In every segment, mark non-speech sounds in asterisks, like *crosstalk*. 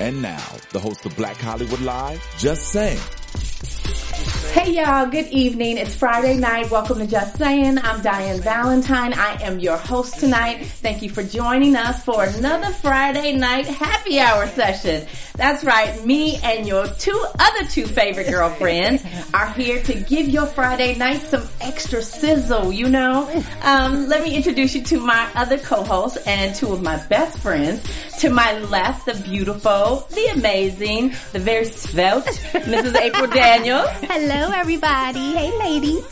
And now, the host of Black Hollywood Live, Just Saying. Hey y'all, good evening. It's Friday night. Welcome to Just Saying. I'm Diane Valentine. I am your host tonight. Thank you for joining us for another Friday night happy hour session. That's right. Me and your two other two favorite girlfriends are here to give your Friday night some extra sizzle, you know? Um, let me introduce you to my other co-hosts and two of my best friends. To my left, the beautiful, the amazing, the very svelte, Mrs. April Daniels. Hello, everybody. Hey, ladies.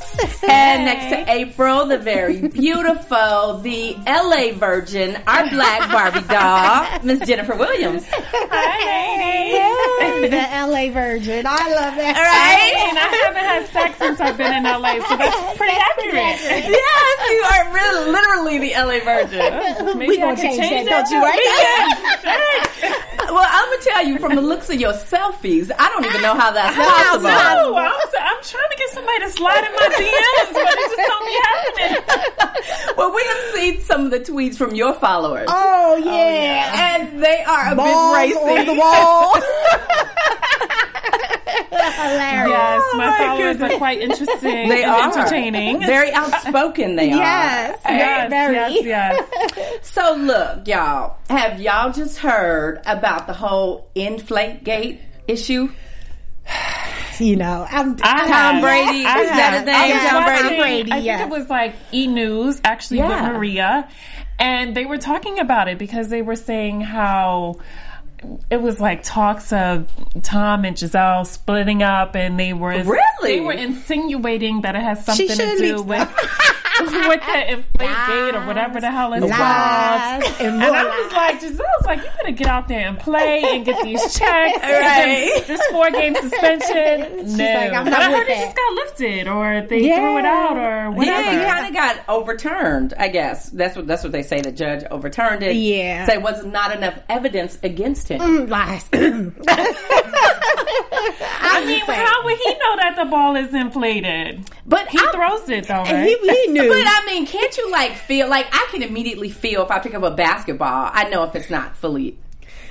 And next to April, the very beautiful, the LA virgin, our black Barbie doll, Miss Jennifer Williams. Hi, ladies. Hey, the LA Virgin. I love that. Right? And I haven't had sex since I've been in LA, so that's pretty accurate. Yes, you are really, literally the LA virgin. Oh, maybe We I gonna could change that, don't you? Right? Well, I'm gonna tell you from the looks of your selfies, I don't even know how that's possible. No, I was, I'm trying to get somebody to slide in my DMs, but it just don't be happening. *laughs* Well, we have seen some of the tweets from your followers. Oh, oh yeah. And they are a Balls bit on the wall. *laughs* Hilarious. Yes, my oh, my followers goodness. are quite interesting They and are entertaining. Very outspoken they Yes. are. yes, very. yes, yes. *laughs* So look, y'all, have y'all just heard about the whole inflate gate issue? You know, I'm, I Tom Brady, I is that his name? I Tom watching- Brady? Brady, I yes. it was like E News actually Yeah. with Maria, and they were talking about it because they were saying how it was like talks of Tom and Gisele splitting up, and they were Really? they were insinuating that it has something to do with *laughs* *laughs* with the inflate gate or whatever the hell it's called. and And more I was like, Gisele's like, you better get out there and play and get these *laughs* checks. Right. This four game suspension. *laughs* She's no. like, I'm but not I with heard it just got lifted or they Yeah. threw it out or whatever. Yeah, it kind of got overturned. I guess that's what that's what they say. The judge overturned it. Yeah. say was not enough evidence against him. Mm, lies. I mean, how would he know that the ball is inflated? But He I- throws it though, he, he knew. But I mean, can't you like feel like I can immediately feel if I pick up a basketball, I know if it's not fully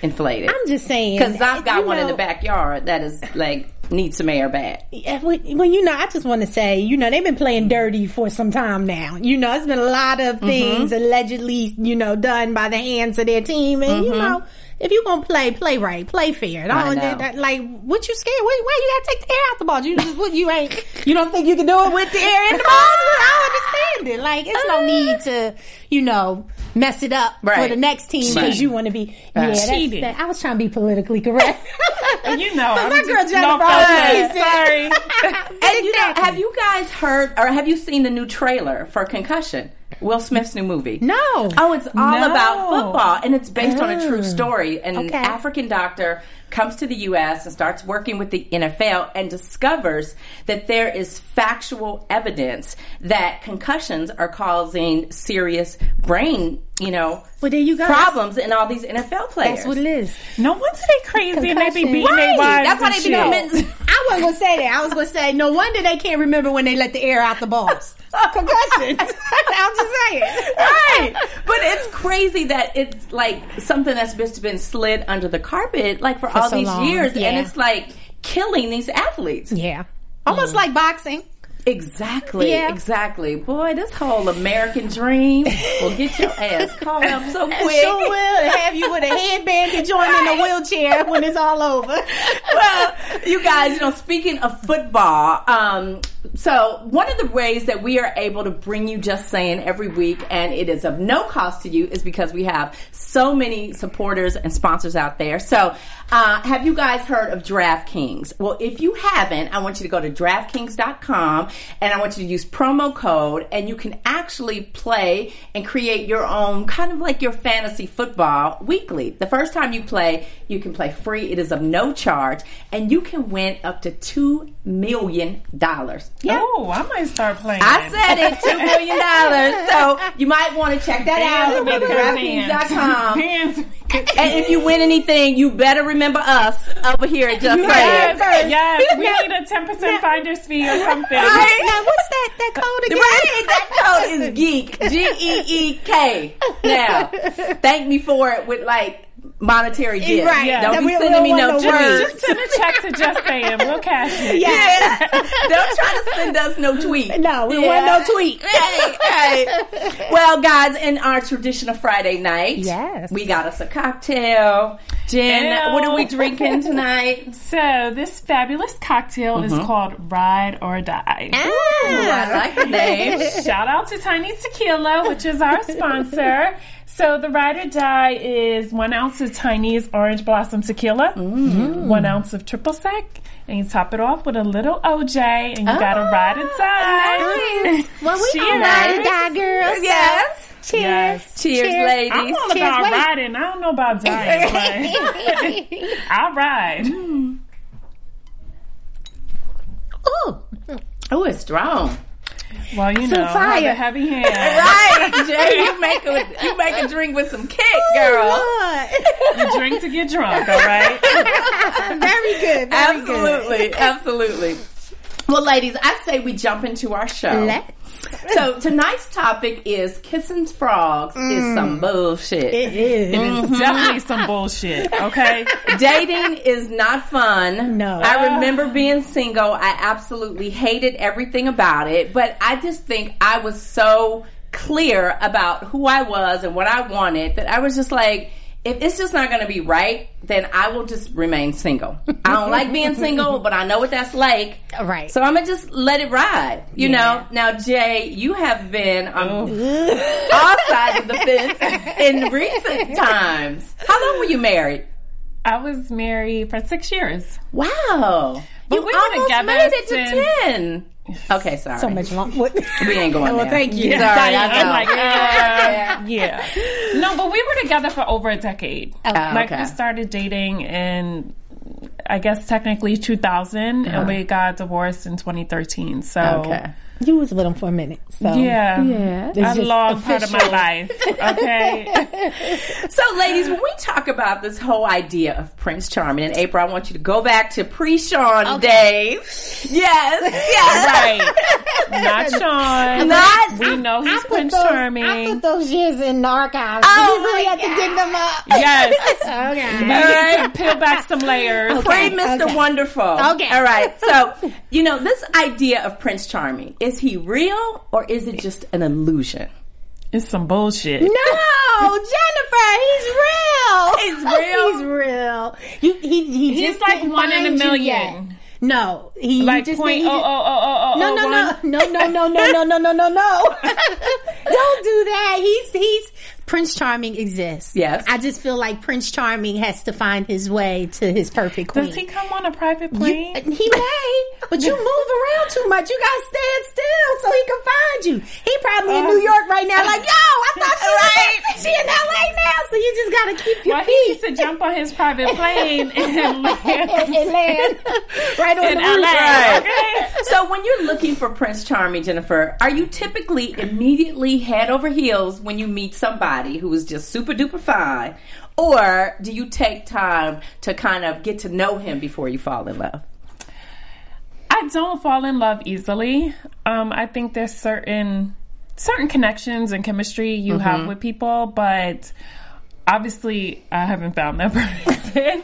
inflated. I'm just saying. Because I've got one in the backyard that is like needs some air bad. Yeah, Well, well, you know, I just want to say, you know, they've been playing dirty for some time now. You know, it's been a lot of Mm-hmm. things allegedly, you know, done by the hands of their team. And, you know, if you're going to play, play right, play fair. I Don't, know. that- like, what you scared? Why, why you got to take the air out the ball? You, just- what, you ain't, you don't think you can do it with the air in the ball? I don't understand it. Like, it's no need to, you know, mess it up for the next team because Right. you want to be, yeah, that's, that, I was trying to be politically correct. *laughs* You know, But I'm my just, girl no Jennifer offense. always Sorry. *laughs* And you know, have you guys heard or have you seen the new trailer for Concussion? Will Smith's new movie. No. Oh, it's all No. about football and it's based on a true oh. story. An Okay. African doctor comes to the US and starts working with the NFL and discovers that there is factual evidence that concussions are causing serious brain, you know, Well, there you go. problems in all these NFL players. That's what it is. No wonder they crazy and they be Concussion. beating their wives. That's why they shit. become *laughs* I wasn't gonna say that. I was gonna say no wonder they can't remember when they let the air out the balls. *laughs* Concussions. *laughs* I'm just saying. right. But it's crazy that it's like something that's just been slid under the carpet like for, all so these long, years and it's like killing these athletes. Yeah. Almost mm. like boxing. Exactly. Yeah. Exactly. Boy, this whole American dream will get your ass caught up so *laughs* quick. Sure will. Have you with a headband to join in a wheelchair when it's all over. *laughs* well, you guys, you know, speaking of football, um, So, one of the ways that we are able to bring you Just Saying every week, and it is of no cost to you, is because we have so many supporters and sponsors out there. So, uh, have you guys heard of DraftKings? Well, if you haven't, I want you to go to DraftKings.com and I want you to use promo code, and you can actually play and create your own kind of like your fantasy football weekly. The first time you play, you can play free. It is of no charge, and you can win up to $2 million. Yeah. Oh, I might start playing. I said it, two million dollars. So you might want to check that out. Go to DraftKings.com. And if you win anything, you better remember us over here at Just Yes, Saying. yes, we need a ten percent finder's fee or something. Right? Now, what's that that code again? Right, that code is geek. G E E K. Now, thank me for it with like monetary gift. Right. Yeah. Don't be we- we sending me no no Just, just send a check to Just Saying. We'll cash it. Yeah. *laughs* Don't try to send us no tweet. No, we Yeah. want no tweet. Right, right. Well, guys, in our traditional Friday night, Yes. we got us a cocktail. Jen, Ew. what are we drinking tonight? So this fabulous cocktail is mm-hmm. called Ride or Die. Ooh, I ah. like the name. *laughs* Shout out to Tiny Tequila, which is our sponsor. So the Ride or Die is one ounce of Chinese Orange Blossom Tequila, mm. one ounce of triple sec, and you top it off with a little OJ, and you got a ah, ride or die. nice. *laughs* Well, we Cheers. all ride or die, girls. Yes. Cheers. Yes. Cheers, Cheers. ladies. I'm all Cheers, about wait. riding. I don't know about dying, but *laughs* I'll ride. Ooh. Oh, it's strong. Well, you know, fire. have a heavy *laughs* hand. Right, *laughs* Jay, you make a you make a drink with some kick, oh, girl. Lord. You drink to get drunk, all right? *laughs* Very good. Very good. Absolutely, absolutely. Well, ladies, I say we jump into our show. Let's. *laughs* So tonight's topic is kissing frogs is mm. some bullshit. It is. It is mm-hmm. definitely some bullshit, okay? *laughs* Dating is not fun. No. I remember being single. I absolutely hated everything about it, but I just think I was so clear about who I was and what I wanted that I was just like, if it's just not going to be right, then I will just remain single. I don't like being *laughs* single, but I know what that's like. Right. So I'm gonna just let it ride, you Yeah. know. Now, Jay, you have been um, on *laughs* all sides of the fence in recent *laughs* times. How long were you married? I was married for six years. Wow. But you we were almost together made it to ten. Okay, sorry. so much long. What? We ain't going *laughs* Well, there. thank you. Sorry, I I'm know. like, uh, *laughs* Yeah. yeah. No, but we were together for over a decade. Oh, like okay. we started dating in, I guess technically 2000, and we got divorced in 2013. So Uh-huh. Okay. You was with him for a minute. So. yeah, Yeah. It's a just long part of my life. Okay, *laughs* So, ladies, when we talk about this whole idea of Prince Charming and April, I want you to go back to pre-Sean days. Yes, yes. right? Not *laughs* Sean. Not- we know he's I Prince those, I put those years in the archives. Oh you really my have to dig them up. Yes. *laughs* Okay. We need peel back some layers. Free Mr. okay. Wonderful. Okay. All right. So, you know, this idea of Prince Charming, is he real or is it just an illusion? It's some bullshit. No, Jennifer, he's real. He's real? he's real. You, he, he He's just like one in a million. No, he Like just point oh oh oh oh oh No, no, no, no, no, no, no, no, no, no, no, no. Don't do that. He's he's Prince Charming exists. Yes. I just feel like Prince Charming has to find his way to his perfect queen. Does he come on a private You- plane? Uh, he may, but you *laughs* move around too much. You gotta stand still so he can find you. He probably in New um, York right now, like, yo, I thought she was she in LA now, so you just gotta keep your well, he feet needs to jump on his private *laughs* plane and land and land right on in the. LA. Right. Okay. So, when you're looking for Prince Charming, Jennifer, are you typically immediately head over heels when you meet somebody who is just super duper fine? Or do you take time to kind of get to know him before you fall in love? I don't fall in love easily. Um, I think there's certain certain connections and chemistry you Mm-hmm. have with people, but obviously I haven't found that *laughs* person.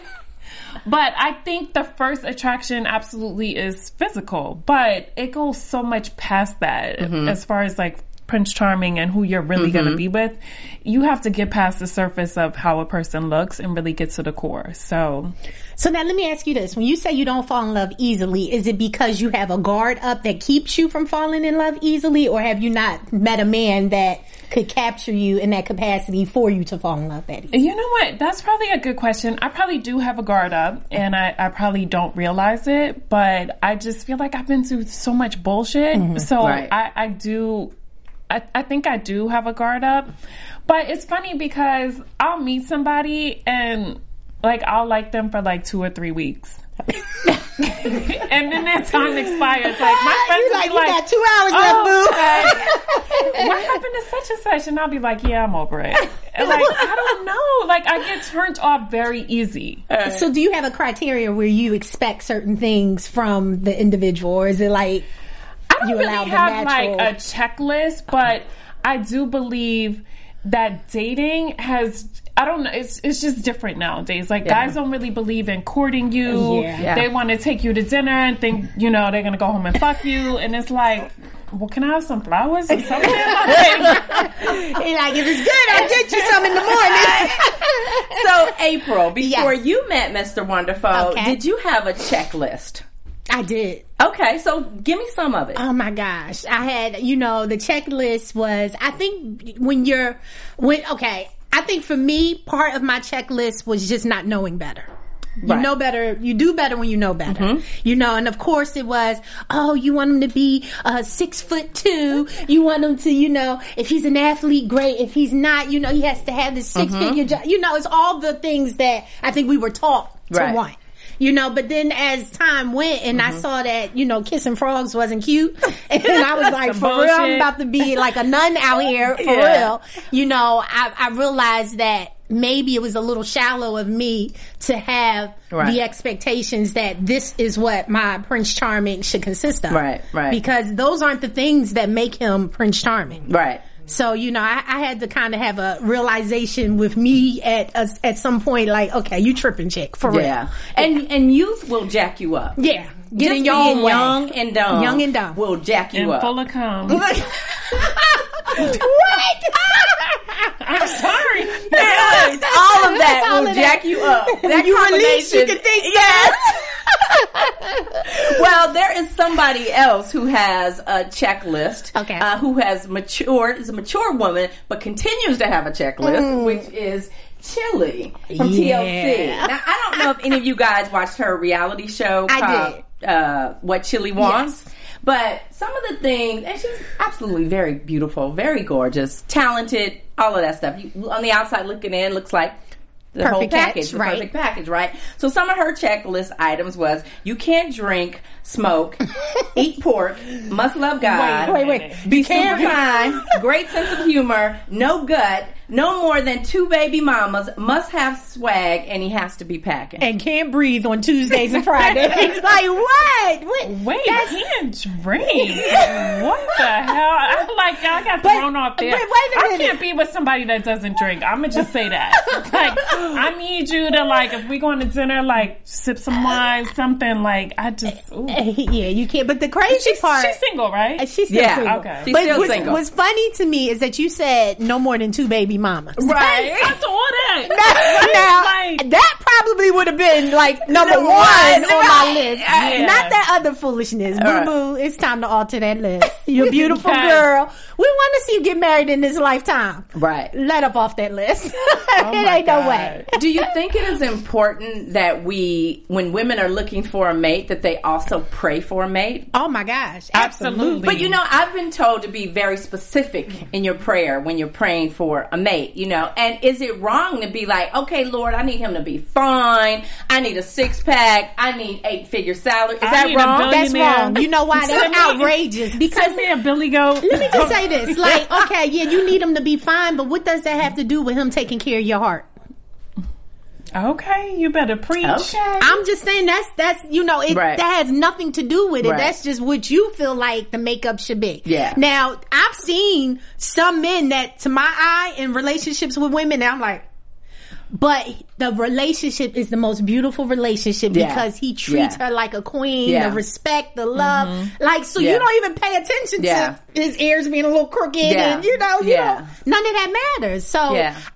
but I think the first attraction absolutely is physical, but it goes so much past that Mm-hmm. as far as like Prince Charming and who you're really Mm-hmm. going to be with, you have to get past the surface of how a person looks and really get to the core. So, So now let me ask you this. When you say you don't fall in love easily, is it because you have a guard up that keeps you from falling in love easily or have you not met a man that could capture you in that capacity for you to fall in love that easily? you know what? That's probably a good question. I probably do have a guard up and I, I probably don't realize it, but I just feel like I've been through so much bullshit. So Right. I, I do, I, I think I do have a guard up. But it's funny because I'll meet somebody and like I'll like them for like two or three weeks. *laughs* and then that time expires. Like my *laughs* friends You will like, be you got two hours "Oh, left, boo. *laughs* what happened to such and such? And I'll be like, yeah, I'm over it. And like, I don't know. Like, I get turned off very easy. So do you have a criteria where you expect certain things from the individual or is it like I don't you really allow the have natural- like a checklist, but I do believe that dating has. I don't know. It's it's just different nowadays. Like guys don't really believe in courting you. Yeah. Yeah. They want to take you to dinner and think you know they're gonna go home and fuck you. And it's like, well, can I have some flowers or something? *laughs* Like, like if it's good, I'll get you some in the morning. So, April, before Yes. you met Mr. Wonderful, Okay. did you have a checklist? I did. Okay, so give me some of it. Oh my gosh. I had, you know, the checklist was, I think when you're, when, okay, I think for me, part of my checklist was just not knowing better. You Right. know better. You do better when you know better. You know, and of course it was, oh, you want him to be uh, six foot two. You want him to, you know, if he's an athlete, great. If he's not, you know, he has to have this 6 figure job. You know, it's all the things that I think we were taught to Right. want. You know, but then as time went and I saw that, you know, kissing frogs wasn't cute. *laughs* And I was like, for real, I'm about to be like a nun out here for Yeah. real. You know, I, I realized that maybe it was a little shallow of me to have Right. the expectations that this is what my Prince Charming should consist of. Right, right. Because those aren't the things that make him Prince Charming. Right. So you know, I, I had to kind of have a realization with me at a, at some point, like, okay, you tripping, chick, for Yeah. real. And and youth will jack you up. Yeah, get Just in your being own way. young and dumb. Young and dumb. will jack you and up. full of cum. *laughs* what? *laughs* I'm sorry. Yes, all of that all will of jack that. you up. That you release, you combination- can think Yes. *laughs* *laughs* well, there is somebody else who has a checklist. Okay. Uh, who has matured, is a mature woman, but continues to have a checklist, which is Chili from TLC. Now, I don't know if any of you guys watched her reality show I called Uh, What Chili Wants. Yes. But some of the things, and she's absolutely very beautiful, very gorgeous, talented, all of that stuff. You, on the outside looking in, looks like the whole Perfect catch, package, the right. perfect package, right? So some of her checklist items was you can't drink, smoke, *laughs* eat pork, must love God, Wait, wait, wait. be super kind, great sense of humor, no gut, no more than two baby mamas, must have swag, and he has to be packing. and can't breathe on Tuesdays and Fridays. *laughs* like what? what? Wait, That's- can't *laughs* drink. what the hell? I *laughs* like I got But- thrown off there. but wait a I minute. I can't be with somebody that doesn't drink. I'm gonna just say that. *laughs* Like I need you to like if we going to dinner, like sip some wine, something like I just. *laughs* Ooh. yeah, you can't. But the crazy She's, part. she's single, right? Uh, She's still Yeah, single. okay. She's but still what's, single. what's funny to me is that you said no more than two baby mamas. right? After all that, now, Like- that probably would have been like number Number one one, on my list. Yeah. Not that other foolishness. Boo right. boo, it's time to alter that list. You're a beautiful Okay. Girl. We want to see you get married in this lifetime. Right. Let up off that list. *laughs* Oh it my ain't no way. Do you think it is important that we, when women are looking for a mate, that they also pray for a mate? Oh my gosh. Absolutely. But you know, I've been told to be very specific in your prayer when you're praying for a mate, you know. And is it wrong to be like, okay, Lord, I need him to be fine. I need a six pack. I need eight figure salary. Is I that wrong? That's Millionaire. wrong. You know why? That's Send outrageous. Because Send me a Billy Goat. let me just *laughs* say this: like, *laughs* okay, yeah, you need him to be fine, but what does that have to do with him taking care of your heart? Okay, you better preach. Okay. I'm just saying that's that's you know it Right. that has nothing to do with it. Right. That's just what you feel like the makeup should be. Yeah. Now I've seen some men that, to my eye, in relationships with women, and I'm like, but the relationship is the most beautiful relationship Yeah. because he treats Yeah. her like a queen. Yeah. The respect, the love, mm-hmm. like so you don't even pay attention to his ears being a little crooked, and you know, you Yeah. know, none of that matters. So.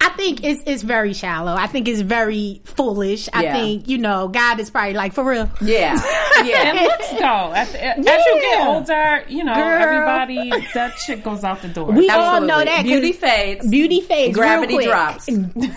I think it's it's very shallow. I think it's very foolish. I think you know, God is probably like for real. Yeah. *laughs* Yeah. And looks go. As, as you get older, you know, Girl. everybody, that shit goes out the door. We all know that. Beauty fades. Beauty fades. Gravity real quick. drops.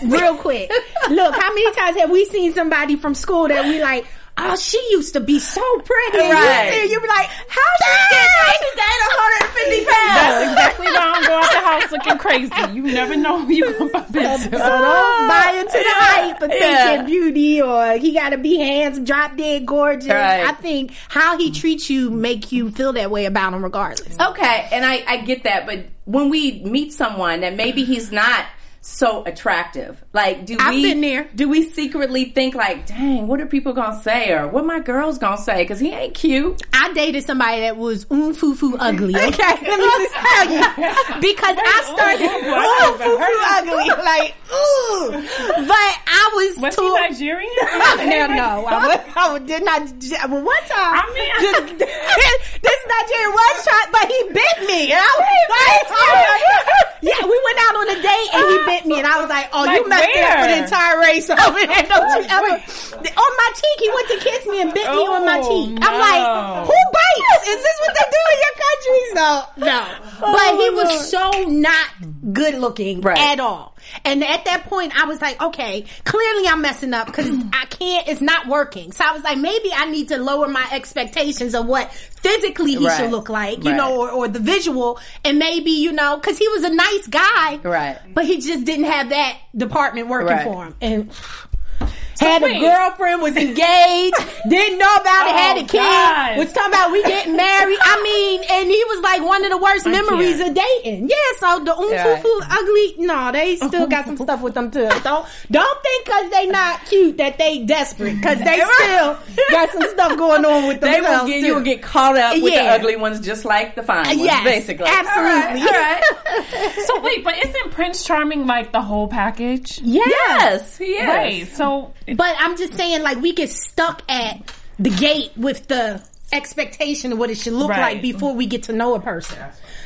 real quick. Look, how many times have we seen somebody from school that we like? Oh, she used to be so pretty. Right. you see, you be like, how she get how she gained 150 pounds? That's exactly why I'm going go out the house looking crazy. You never know who you gonna bump into. So don't buy into the hype of Yeah. thinking beauty or he got to be handsome, drop dead gorgeous. Right. I think how he treats you make you feel that way about him regardless. Okay, and I, I get that, but when we meet someone that maybe he's not so attractive, like do I've we been there. do we secretly think like, dang, what are people gonna say or what my girls gonna say because he ain't cute? I dated somebody that was um foo foo ugly. *laughs* Okay, let me just tell you because I started ooh, I um foo foo ugly, like ooh. But I was, Was too. he Nigerian? *laughs* Hell no, I, *laughs* would, I did not. Well, one time, I mean- just, this Nigerian was shot, but he bit me, and I was like, yeah, we went out on a date, and he bit me, and I was like, oh, you Like messed it up for the entire race over *laughs* there. Don't you ever on my cheek? He went to kiss me and bit me on my Oh, cheek. I'm no. like, who bites? Is this what they do in your country? So no, but he was oh, so not good looking Right. at all. And at that point, I was like, okay, clearly I'm messing up because I can't. It's not working. So I was like, maybe I need to lower my expectations of what physically he Right. should look like, you Right. know, or, or the visual, and maybe you know, because he was a nice guy, Right. But he just didn't have that department working Right. for him, and. Had a girlfriend, was engaged, didn't know about it, had a Oh, kid, God. was talking about we getting married. I mean, and he was like one of the worst memories can't. of dating. Yeah, so the umfufu ugly, no, they still got some stuff with them too. *laughs* Don't don't think because they not cute that they desperate because they still got some stuff going on with They themselves will get too. you will get caught up with the ugly ones just like the fine ones, Yes, basically. absolutely. All right. all right. *laughs* So wait, but isn't Prince Charming like the whole package? yes. yes, he is. Right. So But I'm just saying, like, we get stuck at the gate with the expectation of what it should look Right. like before we get to know a person.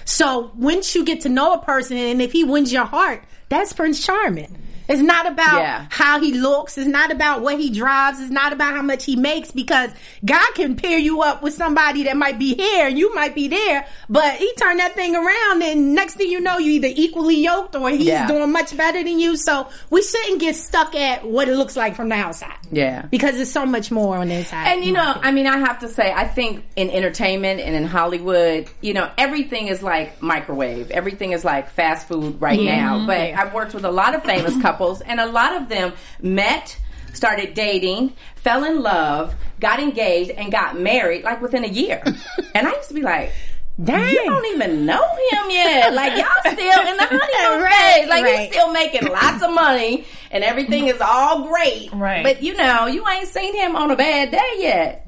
So once you get to know a person, and if he wins your heart, that's Prince Charming. It's not about Yeah. how he looks. It's not about what he drives. It's not about how much he makes because God can pair you up with somebody that might be here and you might be there, but he turned that thing around and next thing you know, you either equally yoked or he's Yeah. doing much better than you. So we shouldn't get stuck at what it looks like from the outside. Yeah. Because there's so much more on the inside. And you know, I mean, I have to say, I think in entertainment and in Hollywood, you know, everything is like microwave. Everything is like fast food right now. But I've worked with a lot of famous *clears throat* couples, and a lot of them met, started dating, fell in love, got engaged, and got married like within a year. *laughs* and I used to be like, Dang. you don't even know him yet. Like y'all still in the *laughs* honeymoon Right, phase. Like right. he's still making lots of money and everything is all great. Right. But you know, you ain't seen him on a bad day yet.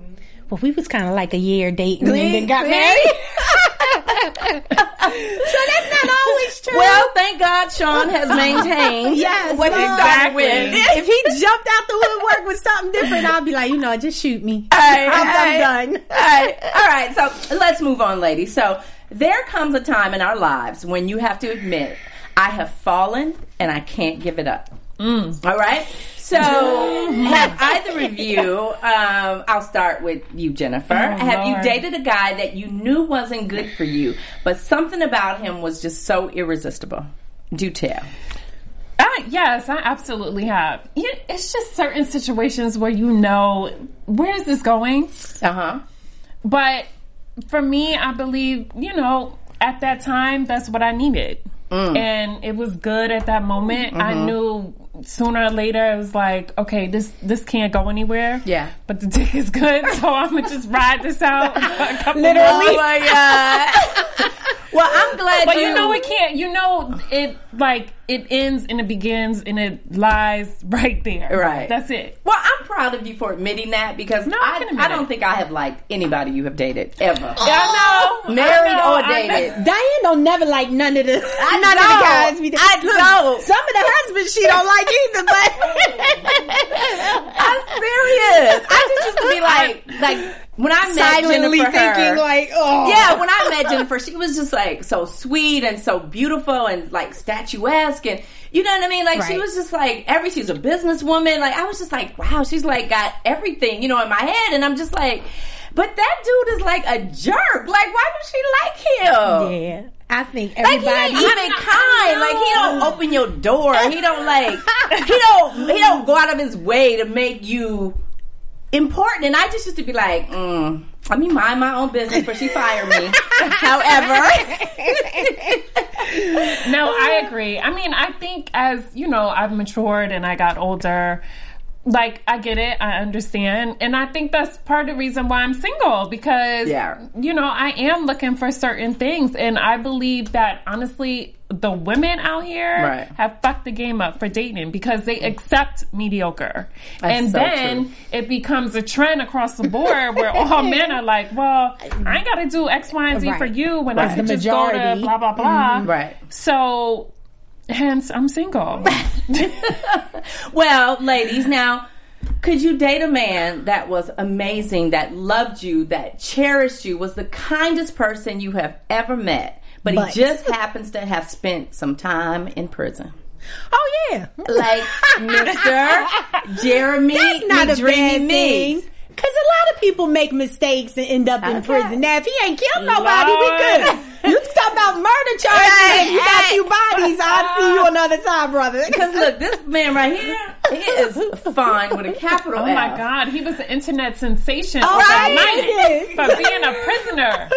Well, we was kind of like a year dating and then got See? married. *laughs* so that's not always true. Well, thank God Sean has maintained *laughs* Yes, what he started with. if he jumped out the woodwork with something different, I'll be like, you know, just shoot me. Hey, I'm, hey. I'm done. All right, all right. So let's move on, ladies. So there comes a time in our lives when you have to admit, I have fallen and I can't give it up. Mm. All right. So have *laughs* either of you? Um, I'll start with you, Jennifer. have you dated a guy that you knew wasn't good for you, but something about him was just so irresistible? Do tell. Uh, yes, I absolutely have. It's just certain situations where you know where is this going, Uh huh. but for me, I believe you know at that time that's what I needed, Mm. and it was good at that moment. I Mm-hmm. knew sooner or later it was like, okay, this this can't go anywhere. Yeah. but the dick is good, so I'm gonna just ride this out. a *laughs* Oh my god. *laughs* well, I'm glad. But you know it can't. You know it like it ends and it begins and it lies *laughs* right there. Right. That's it. Well, I'm proud of you for admitting that because no, I, I, I don't think I have liked anybody you have dated ever. Oh, I know. Married I know, or dated. Diane don't never like none of the I *laughs* none know, of the guys. We I know. *laughs* Some of the husbands she don't like either, but I'm serious. I just used to be like like when I met Silently Jennifer, thinking her, like, oh yeah. When I met Jennifer, she was just like so sweet and so beautiful and like statuesque and you know what I mean? Like she was just like every she's a businesswoman. Like I was just like, wow, she's like got everything, you know, in my head and I'm just like but that dude is like a jerk. Like why does she like him? yeah. I think Like he everybody. ain't even *laughs* kind. Like he don't open your door. He don't like he don't he don't go out of his way to make you important. And I just used to be like, mm, let me mind my own business before she fired me. *laughs* However, No, I agree. I mean, I think as, you know, I've matured and I got older, like I get it, I understand. And I think that's part of the reason why I'm single because Yeah. you know, I am looking for certain things and I believe that honestly the women out here Right. have fucked the game up for dating because they accept mediocre. That's and so then true. it becomes a trend across the board where all *laughs* men are like, well, I ain't got to do X, Y, and Z Right. for you when I Right. could The just go to blah, blah, blah. Mm-hmm. right. So, hence, I'm single. *laughs* Well, ladies, now could you date a man that was amazing, that loved you, that cherished you, was the kindest person you have ever met, but, But- he just happens to have spent some time in prison? oh yeah, Like *laughs* Mr. Jeremy that's not a bad thing. Cause a lot of people make mistakes and end up in Okay. prison. Now, if he ain't killed nobody, we Lord. good. You talk about murder charges. Hey, and you got a few bodies. I'll see you *laughs* another time, brother. *laughs* Because look, this man right here, he is fine with a capital Oh F. my God, he was an internet sensation Oh, right, overnight yes. *laughs* for being a prisoner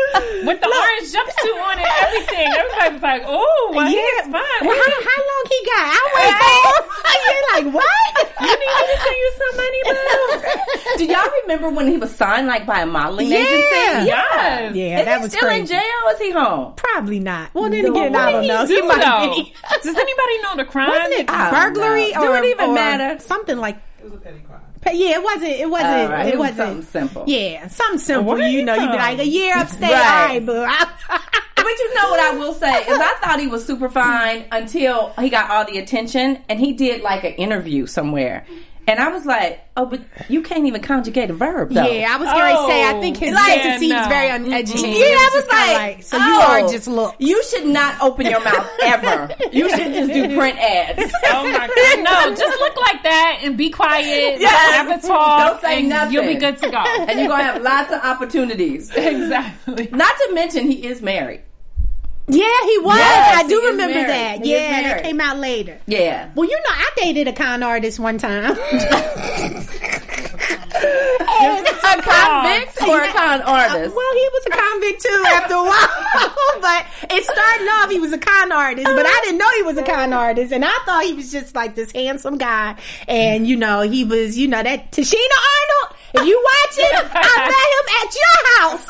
with the orange jumpsuit on and everything. Everybody was like, "Oh, well, he's fine." Well, how, how long he got? I wait for. You're like what? You need me to send you some money, boo? *laughs* Do y'all remember when he was signed like by a modeling Yeah. agency? Yes. Yeah, Is that he was still crazy. in jail? Or is he home? Probably not. Well, then no, again, I don't did know. he He might be. Does anybody know the crime? Wasn't it I burglary or Do it even or matter? Something like It was a petty crime. yeah, it wasn't. It wasn't. All right, It it was wasn't something simple. Yeah, something simple. Where you you know, you'd be like a year upstate. Right. All right, boo. *laughs* But you know what I will say is I thought he was super fine until he got all the attention and he did like an interview somewhere. And I was like, oh, but you can't even conjugate a verb though. Yeah, I was going to say. I Oh, think his like- sentence he was no. very uneducated. Yeah, It I was just kinda like, so you oh, are just look. You should not open your mouth ever. *laughs* You should just do print ads. *laughs* Oh my god! No, just look like that and be quiet. Yes. Have a talk. Don't say and nothing. You'll be good to go. and you're gonna have lots of opportunities. *laughs* exactly. Not to mention he is married. Yeah, he was. Yes, I do remember married. that. He yeah, that came out later. Yeah. Well, you know, I dated a con artist one time. *laughs* *laughs* A convict oh. or a con artist? Uh, well, he was a convict too after a while. *laughs* but it started off, he was a con artist, but I didn't know he was a con artist. And I thought he was just like this handsome guy. And, you know, he was, you know, that Tichina Arnold. If you watch it, *laughs* I met him at your house.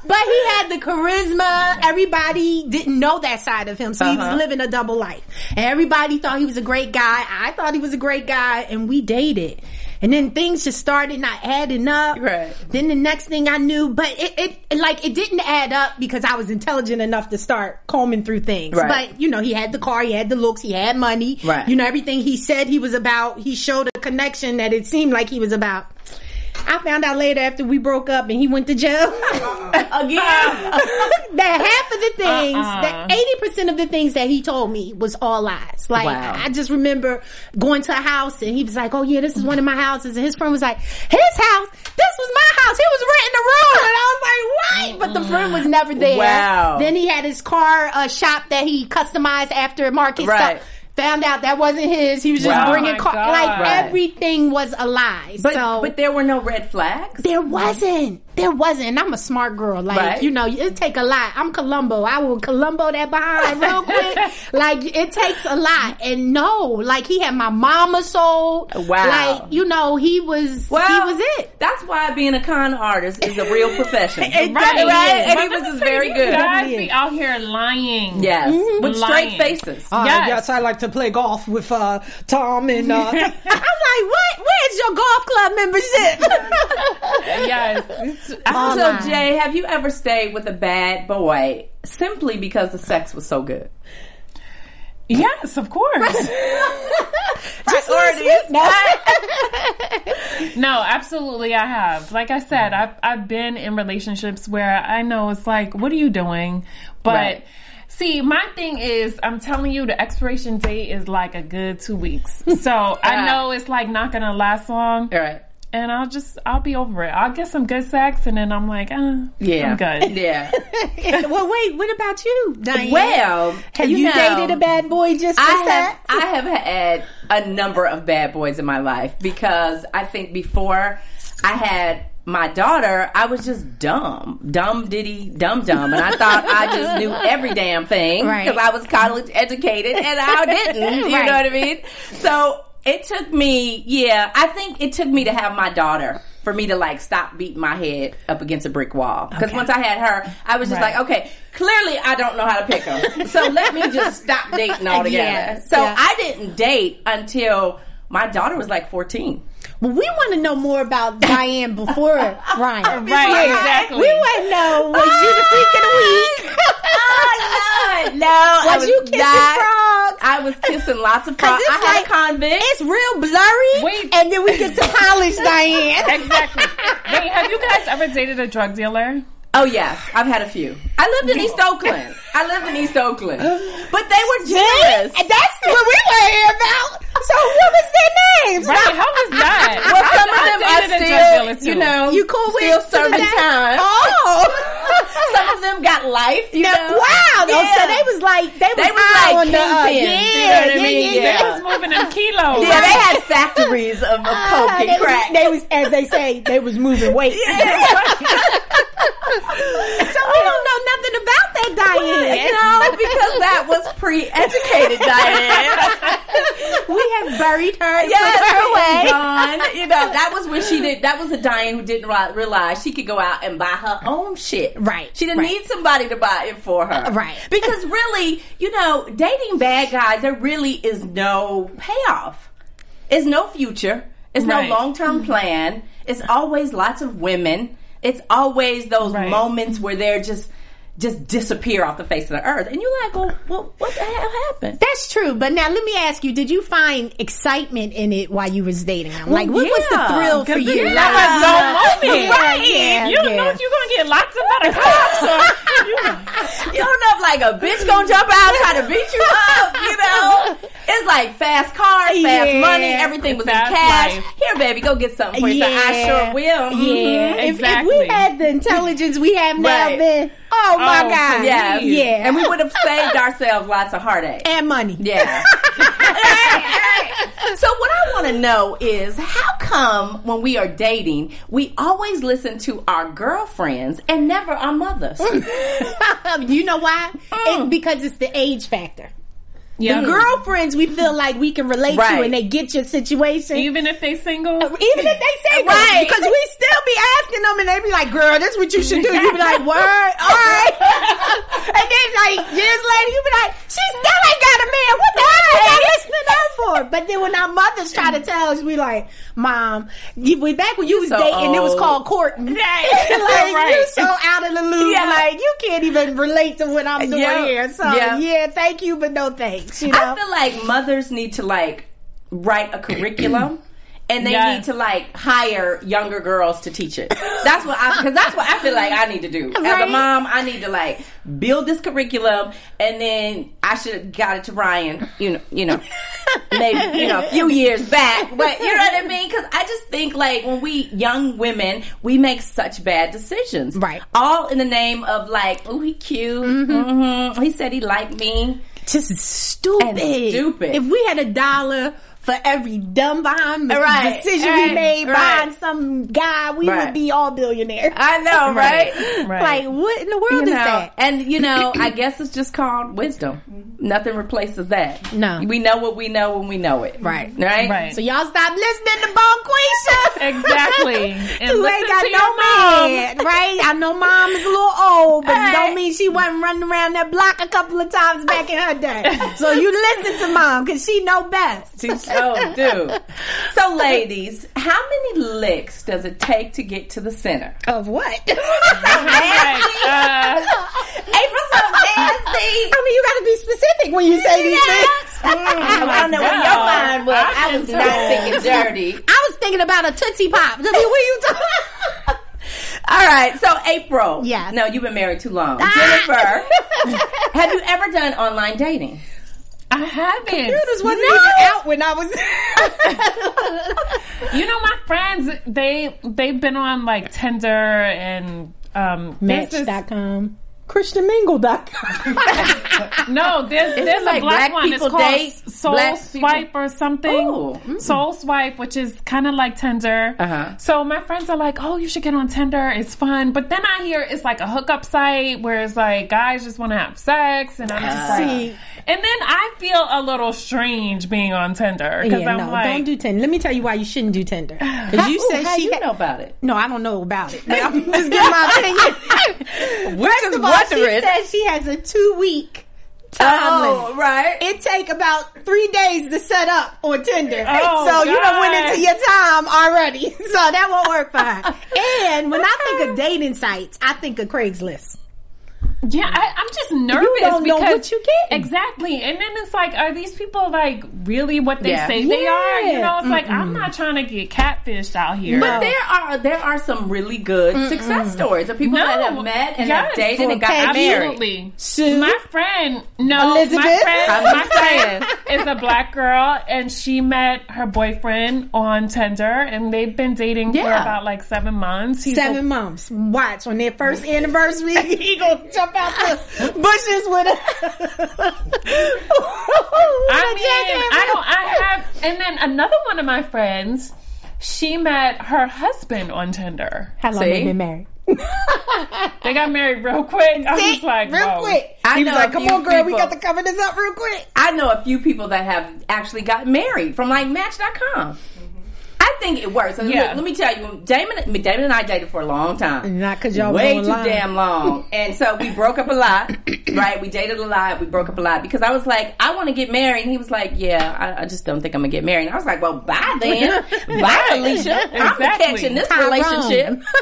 *laughs* but he had the charisma. Everybody didn't know that side of him. So he was Uh-huh. living a double life. And everybody thought he was a great guy. I thought he was a great guy. And we dated. And then things just started not adding up. Right. Then the next thing I knew, but it, it like it didn't add up because I was intelligent enough to start combing through things. Right. But you know, he had the car, he had the looks, he had money. Right. You know, everything he said he was about, he showed a connection that it seemed like he was about. I found out later after we broke up and he went to jail. *laughs* Again? *laughs* that half of the things, Uh-uh. that eighty percent of the things that he told me was all lies. Like Wow. I just remember going to a house and he was like, "Oh yeah, this is one of my houses," and his friend was like, "His house, this was my house. He was renting a room," and I was like, "What?" But the friend was never there. Wow. Then he had his car uh, shop that he customized after Marcus. Right. stuff. Found out that wasn't his. He was just Wow. bringing Oh car. God. Like Right. everything was a lie. But, so, but there were no red flags? there wasn't. There wasn't. And I'm a smart girl. Like, Right. you know, it take a lot. I'm Columbo. I will Columbo that behind *laughs* real quick. like, it takes a lot. And no, like, he had my mama sold. Wow. Like, you know, he was, Well, he was it. That's why being a con artist is a real profession. *laughs* It right, definitely right? is. And he was just very good. Guys Definitely be out here lying. Yes, with straight faces. Uh, Yes. yes, I like to play golf with uh, Tom and uh, *laughs* I'm like, what? Where's your golf club membership? Yes. It's- All so. Jay, have you ever stayed with a bad boy simply because the sex was so good? yes, of course. *laughs* Just Or last it is. week. No. *laughs* No, absolutely, I have. Like I said, I've I've been in relationships where I know it's like, what are you doing? But Right. see, my thing is, I'm telling you, the expiration date is like a good two weeks. So I know it's like not gonna last long, All right. And I'll just I'll be over it. I'll get some good sex, and then I'm like, uh, Yeah. I'm good. *laughs* Yeah. *laughs* well, wait. What about you, Diane? Well, have you, know, dated a bad boy just for I have sex? I have had a number of bad boys in my life because I think before I had my daughter, I was just dumb, dumb diddy, dumb dumb, and I thought I just knew every damn thing Right. because I was college educated, and I didn't. You Right. know what I mean? So it took me, yeah, I think it took me to have my daughter. For me to like stop beating my head up against a brick wall. Because once I had her, I was just Right. like, okay, clearly I don't know how to pick them. *laughs* So let me just stop dating *laughs* altogether. Yeah, So yeah. I didn't date until my daughter was like 14. Well, we want to know more about *laughs* Diane before Ryan. Right, exactly. We want to know was you the freak of the oh, week? Oh, *laughs* no, no. I Was you kissing not- frogs? I was kissing lots of frogs. it's I had like- a convict. It's real blurry. Wait. and then we get to college, *laughs* Diane. Exactly. Wait, have you guys ever dated a drug dealer? Oh yes, I've had a few. I lived in East Oakland. I lived in East Oakland, *gasps* but they were generous. And that's what we were to hear about. So what was their names? Right? How was that? *laughs* Well, some of them dated are still, you know, You cool with still serving time. Oh, *laughs* some of them got life. You Now, know, wow! Oh, so they was like they was, They was high like on the uh, yeah, you know what I yeah, mean? yeah, Yeah. yeah. was moving them kilos. Yeah, they had *laughs* factories of, of coke Ah, and they, crack. was, they was, as they say, they was moving weight. So we don't know nothing about that Diane. no, because that was pre-educated Diane. we have buried her and yes, put her away. gone. You know, that was when she did. That was a Diane who didn't realize she could go out and buy her own shit. Right, She didn't right. need somebody to buy it for her. Uh, right. Because really, you know, dating bad guys, there really is no payoff. It's no future. It's Right. no long term mm-hmm. plan. It's always lots of women. It's always those Right. moments where they're just just disappear off the face of the earth, and you're like, well, well what the hell happened? That's true, but now let me ask you: Did you find excitement in it while you was dating him? Like, what was the thrill for you? You Like, never know moment. Yeah, right? yeah, you don't yeah. know if you're gonna get lots of better cops or you, You don't know if like a bitch gonna jump out and try to beat you up, you know? It's like fast cars, fast Yeah. money, everything was in cash. life. Here, baby, go get something for you. So I sure will. Mhm. Yeah, if, if we had the intelligence we have now, Right. then oh my Oh, god, Yeah, yeah, And we would have *laughs* saved ourselves lots of heartache. and money. Yeah. *laughs* *laughs* so what I want to know is how come when we are dating, we always listen to our girlfriends and never our mothers? you know why? Mm. It, because it's the age factor. Yeah. The girlfriends we feel like we can relate Right. to, and they get your situation. even if they single. Even if they say Right. right, because we still be asking them, and they be like, "Girl, that's what you should do." You be like, *laughs* "Word, all right." *laughs* and then like years later, you be like, "She still ain't got a man. What the hell are you listening to her for?" But then when our mothers try to tell us, we like, "Mom, you, we back when you was so dating, it was old. called courting. *laughs* *laughs* like Right. you so out of the loop. Yeah. Like you can't even relate to what I'm doing Yeah. here. So Yeah. yeah. thank you, but no thanks. You know." I feel like mothers need to like write a curriculum. And they Yes. need to like hire younger girls to teach it. That's what I because that's what I feel like I need to do. As a mom, I need to like build this curriculum, and then I should have got it to Ryan. You know, you know, *laughs* maybe you know a few years back. But you know what I mean? Because I just think like when we young women, we make such bad decisions, Right. All in the name of like, oh, he cute. hmm He said he liked me. just stupid. And stupid. If we had a dollar for every dumb behind Right, decision we made right. behind some guy, we Right. would be all billionaires. I know, *laughs* right? Right. Like, what in the world You is know, that? and you know, I guess it's just called wisdom. Nothing replaces that. No. we know what we know when we know it. Right. right, Right. So y'all stop listening to Bonquisha. *laughs* Exactly. *laughs* And Who listen ain't got to no your mom. man, right? I know mom is a little old, but Right. don't mean she wasn't running around that block a couple of times back in her day. so you listen to mom because she know best. She sure do. So, *laughs* ladies, how many licks does it take to get to the center? Of what? *laughs* Uh, April's so nasty. I mean, you got to be specific when you say these things. *laughs* I don't know where your mind was. I was not thinking dirty. I was thinking about a Tootsie Pop. What are you talking? All right, so April. Yes. No, you've been married too long. Jennifer, have you ever done online dating? I haven't. This wasn't No. even out when I was. *laughs* You know, my friends, they they've been on like Tinder and um, there's this- Match.com. ChristianMingle.com. *laughs* No, there's there's like a black, black one. It's called date Soul black Swipe or something. Oh, mm. Soul Swipe, which is kind of like Tinder. Uh-huh. So my friends are like, "Oh, you should get on Tinder. It's fun." But then I hear it's like a hookup site where it's like guys just want to have sex, and I'm just like, See. and then I feel a little strange being on Tinder because Yeah, I'm no, like, don't do Tinder. Let me tell you why you shouldn't do Tinder. *laughs* Because you Ooh, said she you had- know about it? No, I don't know about it. But I'm just giving my opinion. We're *laughs* First of all, wondering. she said she has a two week time Oh, limit. right. It take about three days to set up on Tinder. Oh, so you done went into your time already. *laughs* So that won't work for her. *laughs* and when I think of dating sites, I think of Craigslist. Yeah, I, I'm just nervous don't know because what you getting. exactly. And then it's like, are these people like really what they Yeah. say they are? You know, it's like I'm not trying to get catfished out here. But there are there are some really good success stories of people that have met and have yes, dated and got married. absolutely. Sue? My friend, no, my friend, my friend is a black girl, and she met her boyfriend on Tinder, and they've been dating for about like seven months. He's Seven a- months. Watch on their first anniversary, *laughs* he gonna jump out the bushes with a. I *laughs* mean, I don't. I have, and then another one of my friends, she met her husband on Tinder. How long See? they been married? *laughs* They got married real quick. I was like, real whoa. quick. I he was know like, "Come on, girl, we got to cover this up real quick." I know a few people that have actually got married from like Match.com. I think it works. And Yeah. let, let me tell you, Damon, Damon and I dated for a long time. Not because y'all way too online. damn long, *laughs* and so we broke up a lot. right? We dated a lot. We broke up a lot because I was like, I want to get married, and he was like, Yeah, I, I just don't think I'm gonna get married. And I was like, Well, bye *laughs* then, bye, Alicia. I'm Exactly. catching this Tyrone. relationship. *laughs*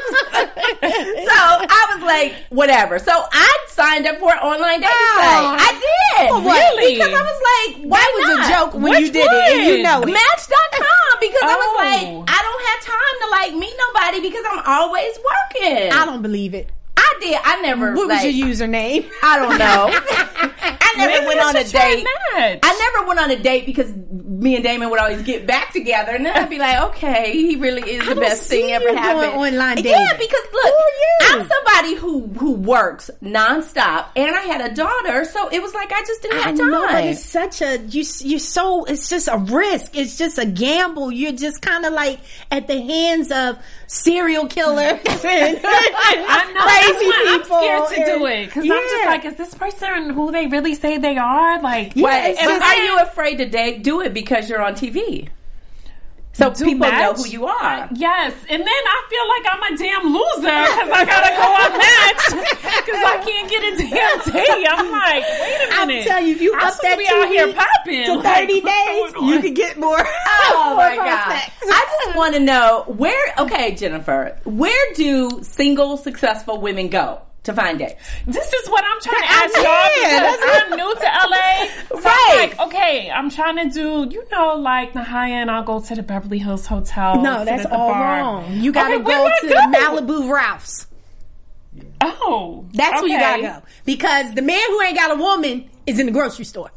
so I was like, whatever. So I signed up for an online dating Oh. site. I did. For what? Really? Because I was like, why That was not? a joke when Which you did it, and you one? know it. Match.com because I was Oh. Like, I don't have time to like meet nobody because I'm always working. I don't believe it. I did. I never. What like, was your username? I don't know. *laughs* I never Maybe went on a date. Match. I never went on a date because me and Damon would always get back together, and then I'd be like, "Okay, he really is the best see thing ever you doing happened." online Yeah, because look, Who are you? I'm somebody who who works nonstop, and I had a daughter, so it was like I just didn't I have time. know, but it's such a you. You're so. It's just a risk. It's just a gamble. You're just kind of like at the hands of serial killers and *laughs* I know. *laughs* crazy that's why people. I'm scared to do it because I'm just like, is this person who they really say they are? Like, Yeah, it's and are you afraid to date? Do it because you're on TV, so Do people know who you are. Yes, and then I feel like I'm a damn loser because I gotta go on match because *laughs* I can't get a damn date. I'm *laughs* like, wait a I'm minute. telling you, if you I'm up that to be out here popping to like, 30 *laughs* what's days, you on? can get more. Oh more my god! prospects. I just want to know where. Okay, Jennifer, where do single successful women go to find dates? This is what I'm trying to ask y'all because I'm new to LA. So Right. I'm like, okay, I'm trying to do, you know, like the high end. I'll go to the Beverly Hills Hotel. No, that's all bar. wrong. You got to Okay, go to go? Malibu Ralph's. Oh, That's where you gotta go because the man who ain't got a woman is in the grocery store.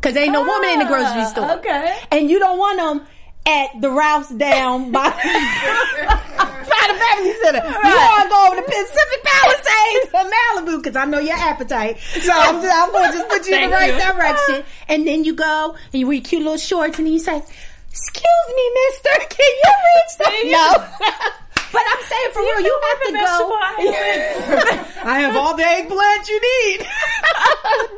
Cause ain't no woman in the grocery ah, store. okay. and you don't want them at the Ralph's down by, *laughs* *laughs* by the Beverly Center. You want to go over to Pacific Palisades or Malibu because I know your appetite. So I'm, just, I'm going to just put you in the right you. direction. And then you go and you wear cute little shorts and then you say, "Excuse me, Mister, can you reach that?" No. *laughs* But I'm saying for real, you have to go. *laughs* I have all the eggplant you need. *laughs*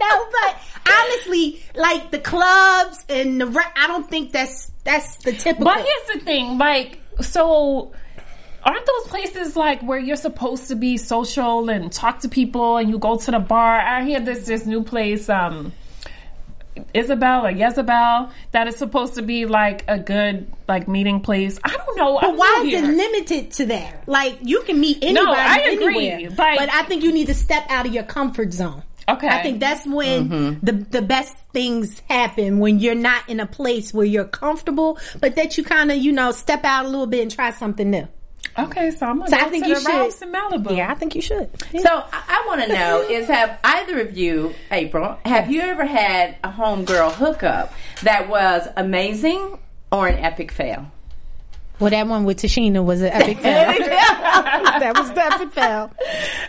no, but honestly, like the clubs and the, re- I don't think that's that's the typical. But here's the thing, like, so aren't those places like where you're supposed to be social and talk to people and you go to the bar? I hear this this new place, um Isabel or Jezebel, that is supposed to be like a good like meeting place. I don't know. But I'm why new is it limited to that? Like you can meet anybody I agree. anywhere. Like- but I think you need to step out of your comfort zone. Okay. I think that's when the the best things happen when you're not in a place where you're comfortable, but that you kind of you know step out a little bit and try something new. Okay, so I'm gonna So go I think to you the should. Ralph's in Malibu. Yeah, I think you should. So I, I want to know is have either of you, April, have you ever had a homegirl hookup that was amazing or an epic fail? Well, that one with Tichina was an epic fail. *laughs* *laughs* that was the epic fail.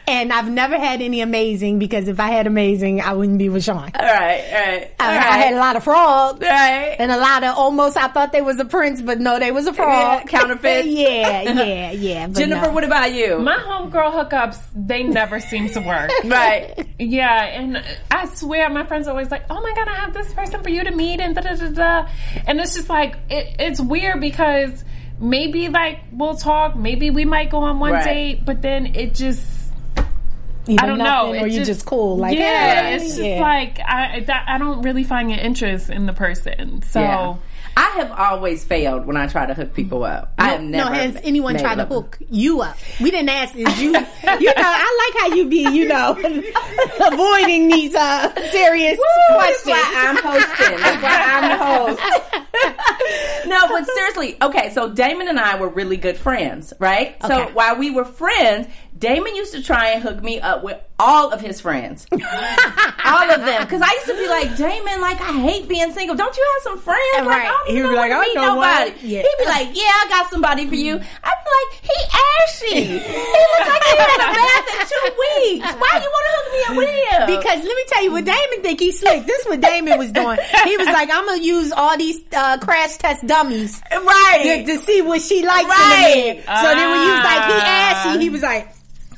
And I've never had any amazing because if I had amazing, I wouldn't be with Sean. All right, all right, uh, all I, right. I had a lot of frogs. right. And a lot of almost, I thought they was a prince, but no, they was a frog. Yeah, counterfeits. *laughs* yeah, yeah, yeah. But Jennifer, no. what about you? My homegirl hookups, they never seem to work. right. Yeah, and I swear my friends are always like, "Oh my god, I have this person for you to meet," and da da da da. And it's just like it, it's weird because maybe like we'll talk, maybe we might go on one Right. date, but then it just Either I don't nothing know. Or It you just, cool. Like, yeah, eh, it's just yeah. like I that, I don't really find an interest in the person. So Yeah. I have always failed when I try to hook people up. I have never. No, has anyone tried to hook you up? We didn't ask. Is you? *laughs* you know, I like how you be. You know, *laughs* avoiding these uh serious That's questions. why I'm hosting. That's why I'm the host. *laughs* no, but seriously, okay, so Damon and I were really good friends, right? So while we were friends, Damon used to try and hook me up with all of his friends. *laughs* all of them. Because I used to be like, Damon, like, I hate being single. Don't you have some friends? Like, Right. I don't He'd be like, to I know nobody. Yeah. He'd be like, yeah, I got somebody for you. I'd be like, he ashy. he looks like he had a bath in two weeks. Why you want to hook me up with him? Because let me tell you what Damon think he's slick. This is what Damon was doing. He was like, I'm gonna use all these uh, crash test dummies right. to, to see what she likes Right. in a man. So then when you was like, he ashy, he was like,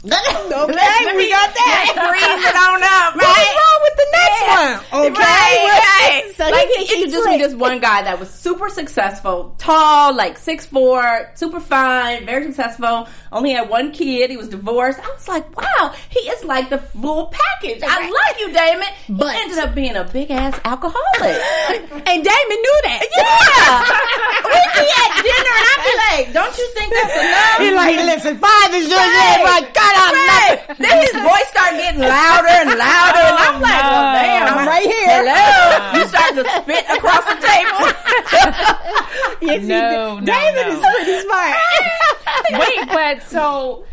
okay, we got that. Breathe it on up, What's wrong with the next one? Okay, Right, right. So like he he's introduced me to this one guy that was super successful, tall, like six four, super fine, very successful. Only had one kid. He was divorced. I was like, wow, he is like the full package. I love you, Damon. But- he ended up being a big ass alcoholic. *laughs* And Damon knew that. yeah, *laughs* we'd be at dinner and I'd be like, don't you think that's *laughs* enough? He like, listen, five is just Right. My God, I'm Right. Then his voice started getting louder and louder, and I'm like, well, no. damn, I'm right here. Hello, you started to spit across the table. *laughs* Yes, No, no, David no. is pretty smart. wait, but so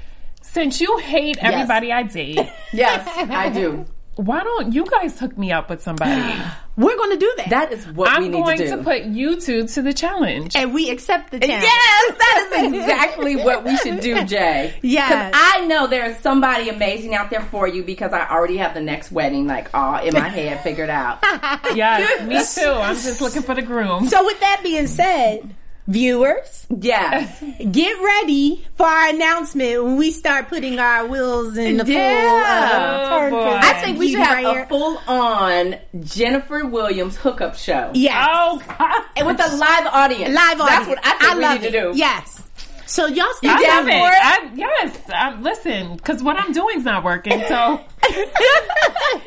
since you hate everybody I date, yes, I do. Why don't you guys hook me up with somebody? *gasps* We're going to do that. That is what we should do. I'm going to to, put you two to the challenge. and we accept the challenge. Yes, that is *laughs* exactly what we should do, *laughs* Jay. Yes. Because I know there's somebody amazing out there for you because I already have the next wedding, like, all in my head figured out. *laughs* yes, me too. I'm just looking for the groom. So with that being said, viewers, Yes. *laughs* get ready for our announcement when we start putting our wheels in the full uh, turn. Oh, boy. I think we should have right a full on Jennifer Williams hookup show. Yes. Oh God! And with a live audience. Live audience. That's what I think we love need it. to do. Yes. So y'all stay I down love it. for it? I, yes, I, listen, because what I'm doing is not working. So, *laughs*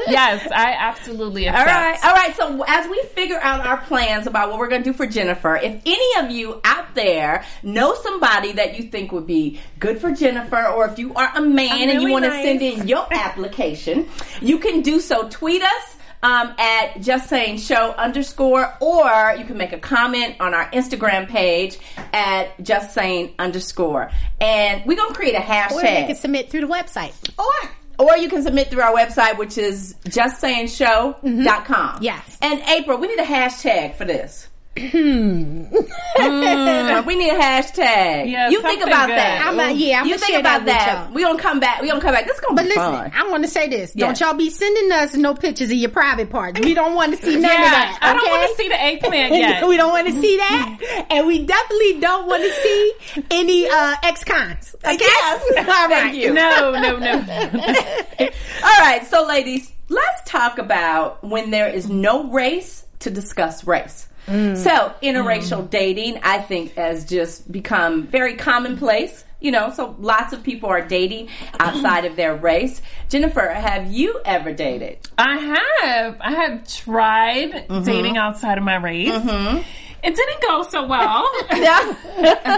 yes, I absolutely All accept. right, all right. So as we figure out our plans about what we're going to do for Jennifer, if any of you out there know somebody that you think would be good for Jennifer, or if you are a man and you want to send in your application, you can do so. Tweet us. Um, at just saying show underscore, or you can make a comment on our Instagram page at just saying underscore, and we're gonna create a hashtag. Or they can submit through the website. Or or you can submit through our website, which is justsaying.show.com. Yes. And April, we need a hashtag for this. Mm, we need a hashtag. Yeah, you think about good. that. I'm a- yeah, I'm you gonna think about that with that. y'all. We gonna come back. We gonna come back. This is gonna But be listen, fun. I want to say this. Yeah. Don't y'all be sending us no pictures of your private parts. We don't want to see none Yeah, of that. I don't want to see the eggplant *laughs* yet. we don't want to see that, *laughs* and we definitely don't want to see any uh, ex-cons. Okay, Yes. *laughs* all right. Thank you. no, no, no. All right, so ladies, let's talk about when there is no race to discuss race. Mm. So, interracial mm. dating, I think, has just become very commonplace. You know, so lots of people are dating *clears throat* outside of their race. Jennifer, have you ever dated? I have. I have tried mm-hmm. dating outside of my race. Mm-hmm. It didn't go so well. *laughs*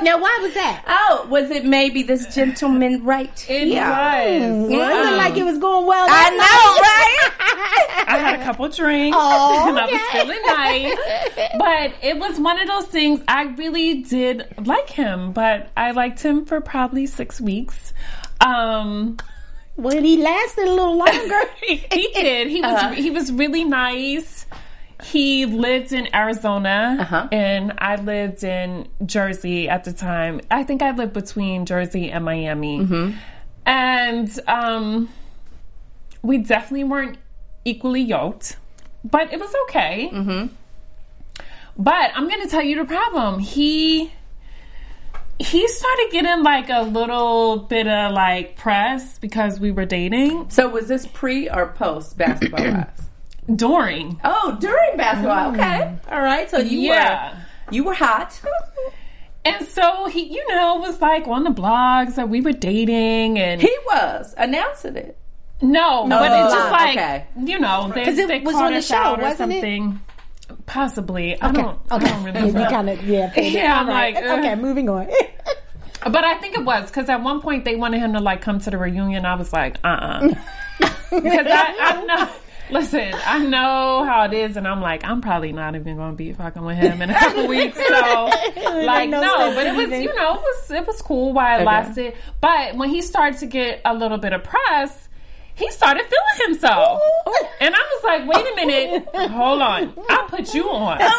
Now, why was that? Oh, was it maybe this gentleman right It here? was. Well, it looked like it was going well. I that know, right? I had a couple drinks Oh, and I was feeling nice. But it was one of those things I really did like him, but I liked him for probably six weeks. Um, Well, he lasted a little longer. *laughs* he did. He was he was really nice. He lived in Arizona, Uh-huh. and I lived in Jersey at the time. I think I lived between Jersey and Miami, and um, we definitely weren't equally yoked, but it was okay. But I'm going to tell you the problem. He he started getting like a little bit of like press because we were dating So was this pre or post basketball? During. Oh, during basketball. Okay. All right. So you Yeah. were you were hot. *laughs* And so he, you know, was like on the blogs that we were dating and He was announcing it. no, no but Oh, it's just like okay. you know, they, 'Cause it they was on the show, or wasn't it? something. Possibly, I don't, I don't really You know. kind of yeah. *laughs* Yeah, I'm right. like, ugh. okay, moving on. *laughs* But I think it was because at one point they wanted him to like come to the reunion. I was like, uh, uh because I, I know. Listen, I know how it is, and I'm like, I'm probably not even going to be fucking with him in a couple weeks. So, *laughs* like, no no, but it was, you know, it was it was cool while it lasted. But when he started to get a little bit of press, he started feeling himself, and I was like, wait a minute, *laughs* hold on, I'll put you on. *laughs*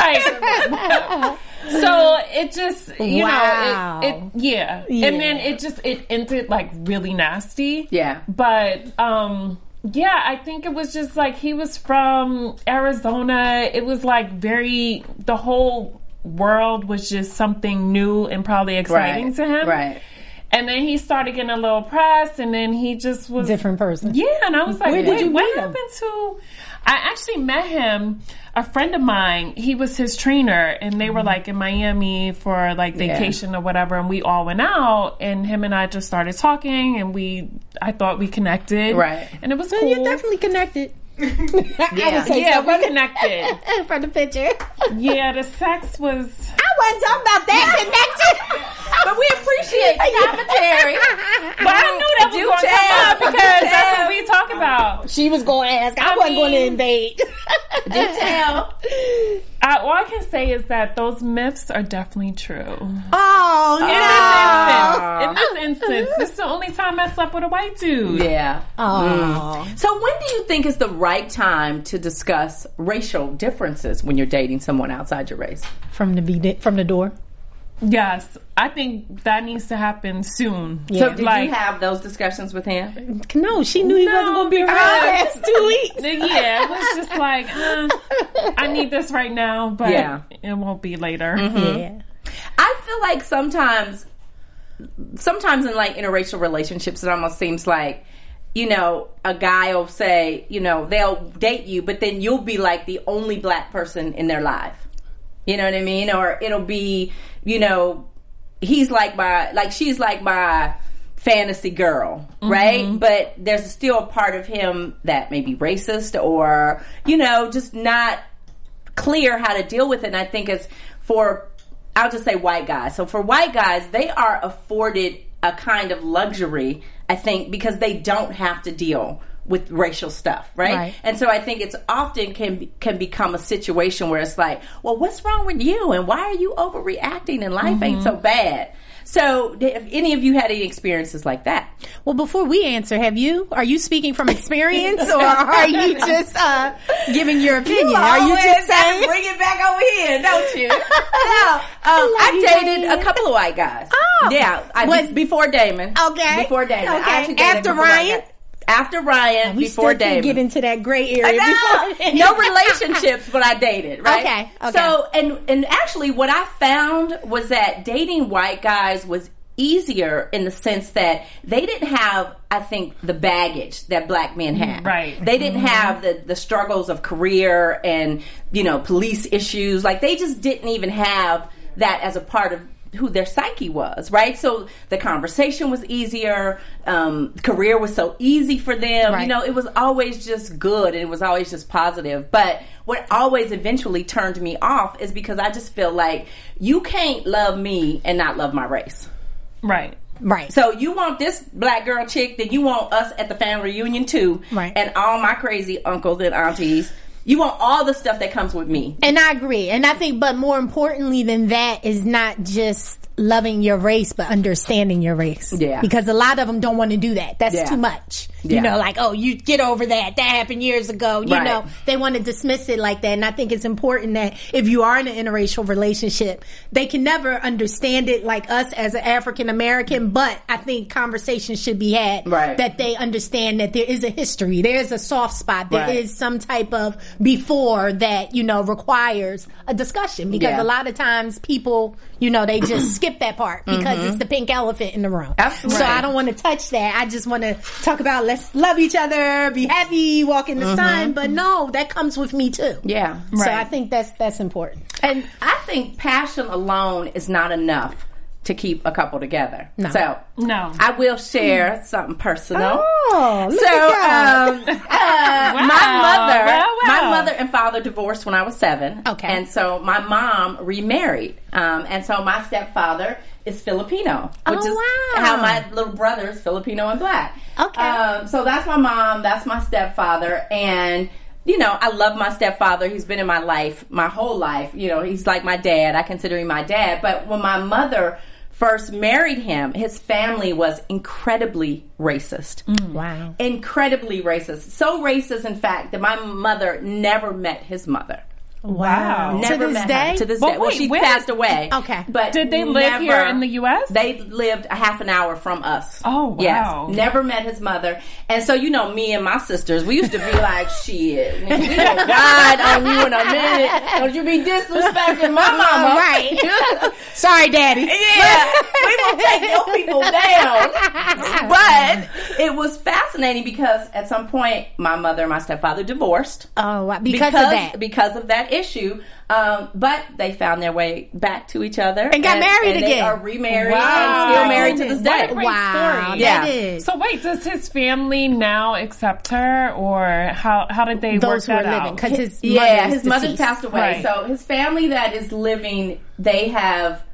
Like, so it just you Wow. know it, it yeah. Yeah. and then it just it ended like really nasty Yeah. but um yeah i think it was just like he was from arizona it was like very the whole world was just something new and probably exciting Right. to him Right. and then he started getting a little press and then he just was Different person. yeah, and I was like, Where did wait, you what meet him? happened to? I actually met him. A friend of mine, he was his trainer, and they Mm-hmm. were like in Miami for like vacation or whatever, and we all went out, and him and I just started talking, and we, I thought we connected, Right. and it was cool. You're definitely connected. I say yeah, so. we connected. *laughs* from the picture. yeah, the sex was. I wasn't talking about that *laughs* connection. But we appreciate the commentary. But I knew that was Do going to come up because that's what we talk about. She was going to ask. I, I wasn't going to invade. Do tell. *laughs* I, all I can say is that those myths are definitely true. Oh, In no. this instance, in this instance, this is the only time I slept with a white dude. Yeah. Oh. So when do you think is the right time to discuss racial differences when you're dating someone outside your race? From the be- from the door. Yes, I think that needs to happen soon. So did like, you have those discussions with him? No, she knew he No, wasn't going to be around because- the past two weeks. Yeah, it was just like, uh, I need this right now, but Yeah. it won't be later. Yeah. I feel like sometimes, sometimes in like interracial relationships, it almost seems like, you know, a guy will say, you know, they'll date you, but then you'll be like the only black person in their life. You know what I mean? Or it'll be, you know, he's like my, like she's like my fantasy girl, mm-hmm. right? But there's still a part of him that may be racist or, you know, just not clear how to deal with it. And I think it's for, I'll just say white guys. So for white guys, they are afforded a kind of luxury, I think, because they don't have to deal with racial stuff, right? Right. And so I think it's often can can become a situation where it's like, well, what's wrong with you, and why are you overreacting, and life ain't so bad. So, if any of you had any experiences like that, Well, before we answer, have you? Are you speaking from experience, or are you *laughs* just uh, giving your opinion? are you just saying? bring it back over here, don't you? *laughs* no, um, I you, dated Damon. a couple of white guys. Oh. yeah, I, Was- before Damon. Okay. before Damon. Okay. After Ryan? Guys. After Ryan, oh, We before still Damon. get into that gray area. before- *laughs* no relationships, but I dated, right? Okay, okay. So, and and actually, what I found was that dating white guys was easier in the sense that they didn't have, I think, the baggage that black men had. Mm, right. They didn't mm-hmm. have the the struggles of career and you know police issues. Like they just didn't even have that as a part of who their psyche was, right? So the conversation was easier. Um, career was so easy for them. You know, it was always just good and it was always just positive. But what always eventually turned me off is because I just feel like you can't love me and not love my race. Right. Right. So you want this black girl chick, then you want us at the family reunion too. Right. And all my crazy uncles and aunties. You want all the stuff that comes with me. And I agree. And I think, but more importantly than that is not just loving your race, but understanding your race. Yeah. Because a lot of them don't want to do that. That's Yeah. too much. Yeah. You know, like, oh, you get over that. That happened years ago. You Right. know, they want to dismiss it like that. And I think it's important that if you are in an interracial relationship, they can never understand it like us as an African American, but I think conversations should be had Right. that they understand that there is a history, there is a soft spot, there is Right. some type of before that, you know, requires a discussion because Yeah. a lot of times people, you know, they just *clears throat* skip that part because it's mm-hmm. the pink elephant in the room. Absolutely. So I don't want to touch that. I just want to talk about let's love each other, be happy, walk in the sun. But no, that comes with me too. Yeah. So I think that's that's important. And I think passion alone is not enough to keep a couple together. No. So No. I will share something personal. Oh, so um, *laughs* uh, my mother, Well, well. my mother and father divorced when I was seven. Okay. and so my mom remarried, um, and so my stepfather is Filipino, which Oh, is how my little brother is Filipino and black. Okay. um, so that's my mom, that's my stepfather, and. You know, I love my stepfather. He's been in my life my whole life. You know, he's like my dad. I consider him my dad. But when my mother first married him, his family was incredibly racist Wow. incredibly racist. So racist, in fact, that my mother never met his mother. Wow. Never To this met day? her. To this But day. Well, she where- passed away. Okay. But Did they live never- here in the U.S.? They lived a half an hour from us. Oh, wow. Yes. Never met his mother. And so, you know, me and my sisters, we used to be like, *laughs* shit, nigga, we gonna ride on you in a minute. Don't you be disrespecting my mama. Right. *laughs* Sorry, Daddy. Yeah, we will take your people down. *laughs* But it was fascinating because at some point, my mother and my stepfather divorced Oh, wow. because, of that. because of that issue. Um, but they found their way back to each other And got married and again. They are remarried Wow. and still married to this What day. a great wow. story. Yeah. That is. So wait, does his family now accept her, or how how did they Those work are that living. out? Because his yeah, mother his mother's passed away. Right. So his family that is living, they have,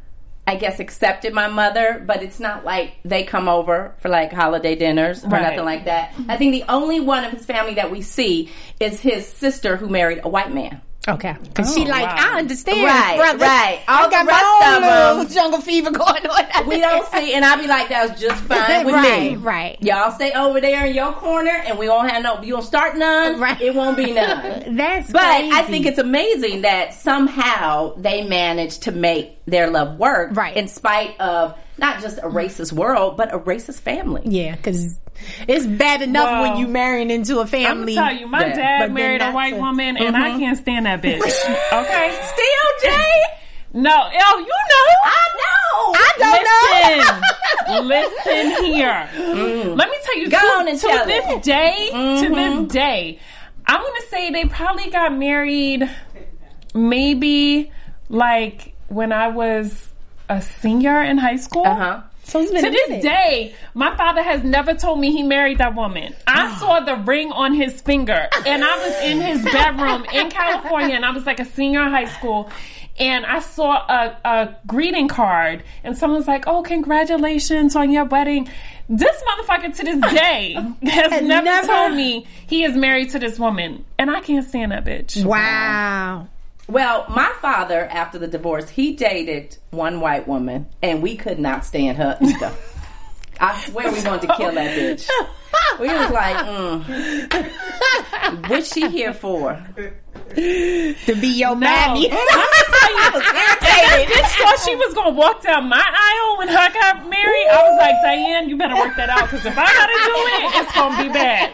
I guess, accepted my mother, but it's not like they come over for like holiday dinners or Right. nothing like that. I think the only one of his family that we see is his sister who married a white man. Okay. Because she Oh, like, wow. I understand. Right, brother. right. All I got the rest my own of 'em- little jungle fever *laughs* going on. We don't see, and I'll be like, that's just fine *laughs* with Right, me. right. Y'all stay over there in your corner, and we won't have no. You don't start none. Right. It won't be *laughs* none. That's But crazy. I think it's amazing that somehow they managed to make their love work, Right. In spite of not just a racist world, but a racist family. Yeah, because it's bad enough Well, when you marrying into a I'm family. gonna tell you, my Yeah. But dad married a white a- woman, and I can't stand that bitch. *laughs* Okay, Still, Jay, no, oh, you know. I know. I don't know. Listen, *laughs* listen here. Let me tell you, Go to, on and to tell this it. day, to Mm-hmm. this day, I'm gonna say they probably got married, maybe like when I was a senior in high school. Uh huh. So To a this minute. day, my father has never told me he married that woman. I saw the ring on his finger, and I was in his *laughs* bedroom in California, and I was like a senior in high school. And I saw a, a greeting card, and someone's like, "Oh, congratulations on your wedding." This motherfucker to this day *laughs* has, never, never- told me he is married to this woman, and I can't stand that bitch. Wow. Well, my father, after the divorce, he dated one white woman, and we could not stand her either. I swear we wanted to kill that bitch. We was like, mm. what's she here for? To be your No. mammy. Let me tell you, that *laughs* bitch thought she was gonna walk down my aisle when her got married. I was like, Diane, you better work that out because if I gotta do it, it's gonna be bad.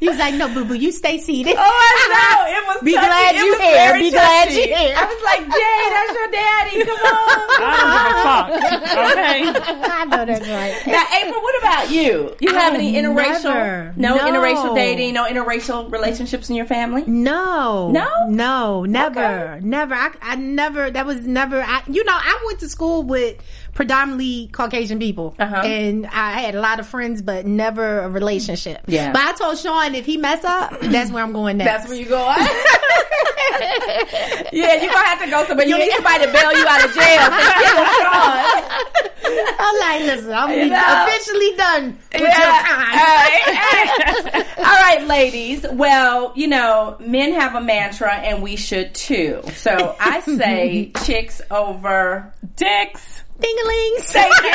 He was like, no, boo boo, you stay seated. Oh, I know. It was *laughs* Be touchy. glad It you was here. very Be glad you here. I was like, Jay, that's your daddy. Come on. *laughs* I don't give a *laughs* fuck. Okay. I know that's right. Now, April, what about you? You have Oh, any interracial? never. No, No. interracial dating, no interracial relationships in your family? No, No? no, never, Okay. never. I, I never. That was never. I, you know, I went to school with predominantly Caucasian people, Uh-huh. and I had a lot of friends, but never a relationship. Yeah. But I told Sean if he mess up, *clears throat* that's where I'm going next. That's where you go. *laughs* yeah, you're gonna have to go somewhere. You need somebody to bail you out of jail. for killing Sean. I'm like, listen, I'm know. officially done with Yeah. your time. All right, ladies. Well, you know, men have a mantra, and we should too. So I say *laughs* chicks over. Dicks. Ding-a-ling. Thank *laughs* you.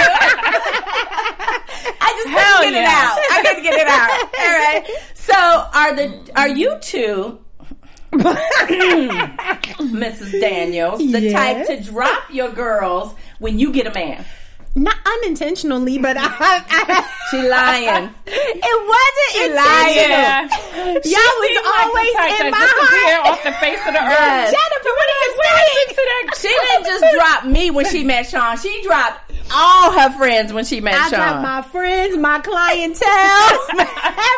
I just Hell couldn't get it out. I couldn't get it out. All right. So are the are you two, *laughs* Mrs. Daniels, the Yes. type to drop your girls when you get a man? Not unintentionally, but I, I, She lying. it wasn't lying. intentional. Yeah. Y'all was Seemed like always in my heart. off the face of the earth. Jennifer, what are you saying? She didn't just *laughs* drop me when she met Sean. She dropped all her friends when she met I Sean. got my friends, my clientele, *laughs*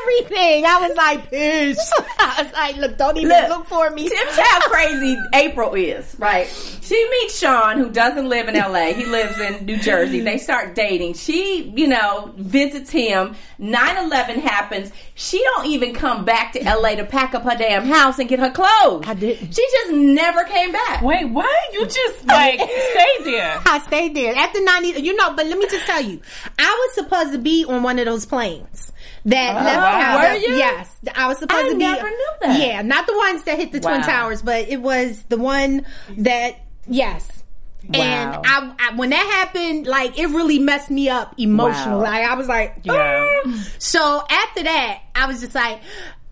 everything. I was like, peace. *laughs* I was like, look, don't even Look, look, for me. Tim, how crazy April is, right? She meets Sean, who doesn't live in LA. He lives in New Jersey. They start dating. She, you know, visits him. 9-11 happens. She don't even come back to LA to pack up her damn house and get her clothes. I didn't. She just never came back. Wait, what? You just like *laughs* stayed there. I stayed there after 90, you know, but let me just tell you, I was supposed to be on one of those planes that left wow. out. Were you? Yes. I was supposed I to be. never knew that. Yeah, not the ones that hit the Twin Towers, but it was the one that, yes. Wow. And I, I, when that happened, like it really messed me up emotionally. Wow. Like I was like, Yeah. "Ah." so after that, I was just like,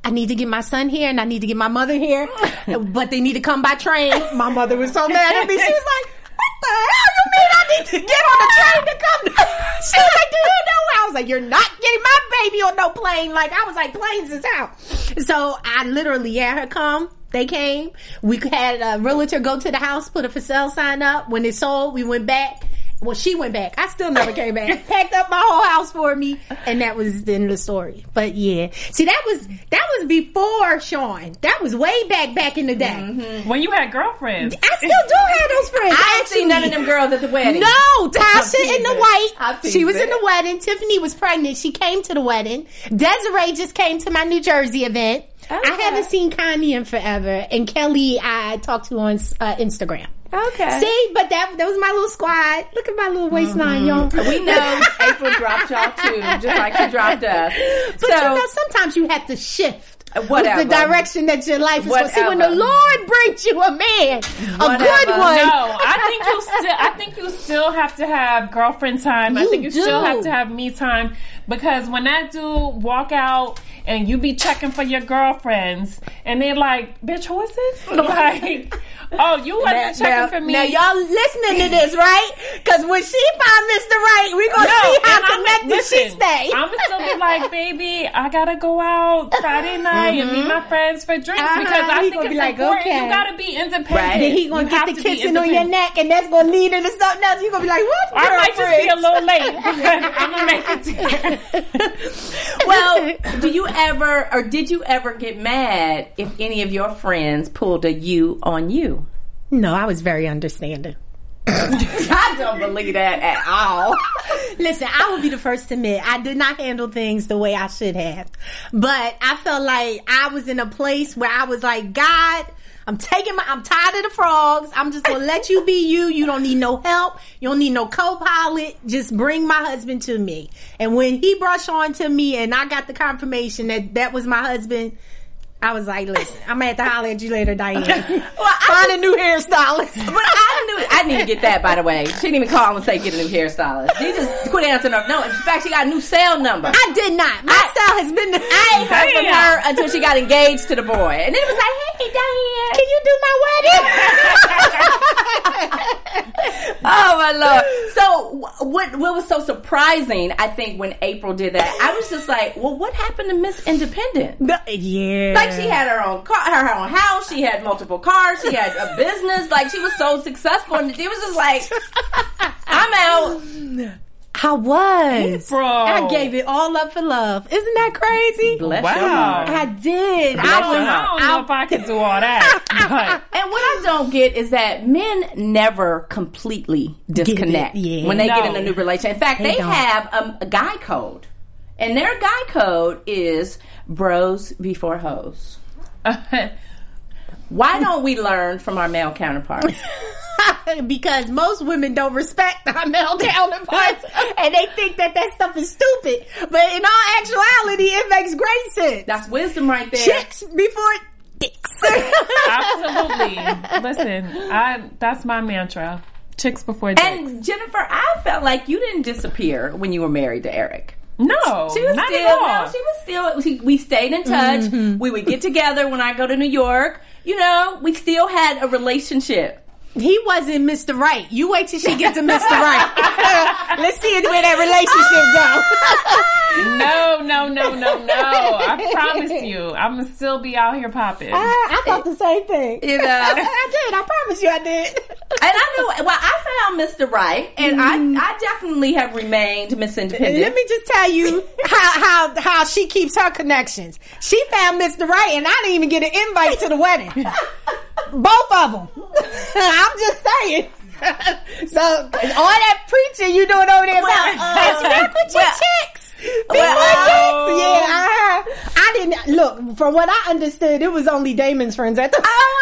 I need to get my son here and I need to get my mother here, *laughs* but they need to come by train. My mother was so mad at me. She was like, "What the hell you mean I need to get on the train to come?" *laughs* She was like, "Do you know?" I was like, "You're not getting my baby on no plane." Like I was like, "Planes is out." So I literally had her come. They came. We had a realtor go to the house, put a for sale sign up. When it sold, we went back. Well, she went back. I still never came back. *laughs* Packed up my whole house for me, and that was the end of the story. But yeah, see, that was that was before Sean. That was way back back in the day. When you had girlfriends. I still do have those friends. *laughs* I ain't seen none of them girls at the wedding. No, Tasha in the white. She seen was in the wedding. Tiffany was pregnant. She came to the wedding. Desiree just came to my New Jersey event. I haven't seen Connie in forever. And Kelly, I talked to on uh, Instagram. Okay. See, but that that was my little squad. Look at my little waistline, mm-hmm. y'all. We know *laughs* April dropped y'all too, just like she dropped us. But so, you know, sometimes you have to shift Whatever. with the direction that your life is going. See, when the Lord brings you a man, a Whatever. good one. No, I think you still. I think you still have to have girlfriend time. I You think you still do. have to have me time because when that dude walk out and you be checking for your girlfriends and they're like, "Bitch, who is this?" *laughs* Like, oh, you wasn't checking now, for me. now y'all listening to this, right? Because when she find Mr. Right, we gonna No, see how connected she stay. I'm still be like, baby, I gotta go out Friday *laughs* night and meet my friends for drinks Uh-huh. because I He think it's be like, important. okay. You gotta be independent. Right. then he gonna You get the to be kissing on your neck, and that's gonna lead into something else. You gonna be like, "What?" I might just be a little late, *laughs* I'm gonna make it well, do you ever, or did you ever get mad if any of your friends pulled a you on you? No, I was very understanding. *laughs* I don't believe that at all. Listen, I will be the first to admit I did not handle things the way I should have. But I felt like I was in a place where I was like, God, I'm taking my, I'm tired of the frogs. I'm just gonna let you be you. You don't need no help. You don't need no co-pilot. Just bring my husband to me. And when he brought Sean to me and I got the confirmation that that was my husband, I was like, listen, I'm gonna have to holler at you later, Diane. *laughs* Well, Find a new hairstylist. *laughs* But I knew I didn't even get that. By the way, she didn't even call and say get a new hairstylist. She just quit answering her. No, in fact, she got a new cell number. I did not. My style has been. I ain't heard from her until she got engaged to the boy, and then it was like, "Hey, Diane, Can you do my wedding? *laughs* oh my lord!" So, what what was so surprising? I think when April did that, I was just like, "Well, what happened to Miss Independent?" yeah. Like she had her own car, her, her own house. She had multiple cars. She had a business. Like she was so successful, and it was just like, *laughs* "I'm out." I was. Bro. I gave it all up for love. Isn't that crazy? Bless Wow. your heart. I did. I I don't, was. I don't know if I could do all that. *laughs* But And what I don't get is that men never completely disconnect yeah. when they get in a new relationship. In fact, they, don't. have a, a guy code, and their guy code is bros before hoes. *laughs* Why don't we learn from our male counterparts? *laughs* because most women don't respect our male counterparts *laughs* and they think that that stuff is stupid. But in all actuality, it makes great sense. That's wisdom right there. Chicks before dicks. Absolutely. Listen, I that's my mantra. Chicks before dicks. And Jennifer, I felt like you didn't disappear when you were married to Eric. No, She was not still, at all. no, she was still. She, we stayed in touch. Mm-hmm. We would get together when I go to New York. You know, we still had a relationship. He wasn't Mr. Right. You wait till she gets to Mr. Right. *laughs* Let's see where that relationship go. *laughs* no, no, no, no, no. I *laughs* promise you, I'm gonna still be out here popping. I, I thought the same thing. You know. I did. I promise you, I did. And I knew, well, I found Mr. Right, and I, mm. I definitely have remained Miss Independent. Let me just tell you how how how she keeps her connections. She found Mr. Right, and I didn't even get an invite to the wedding. Both of them. *laughs* I'm just saying. *laughs* so all that preaching you doing over there about Well, let's work with your well, chicks. Be well, my chicks. Yeah, I, I didn't look. From what I understood, it was only Damon's friends at the. Oh,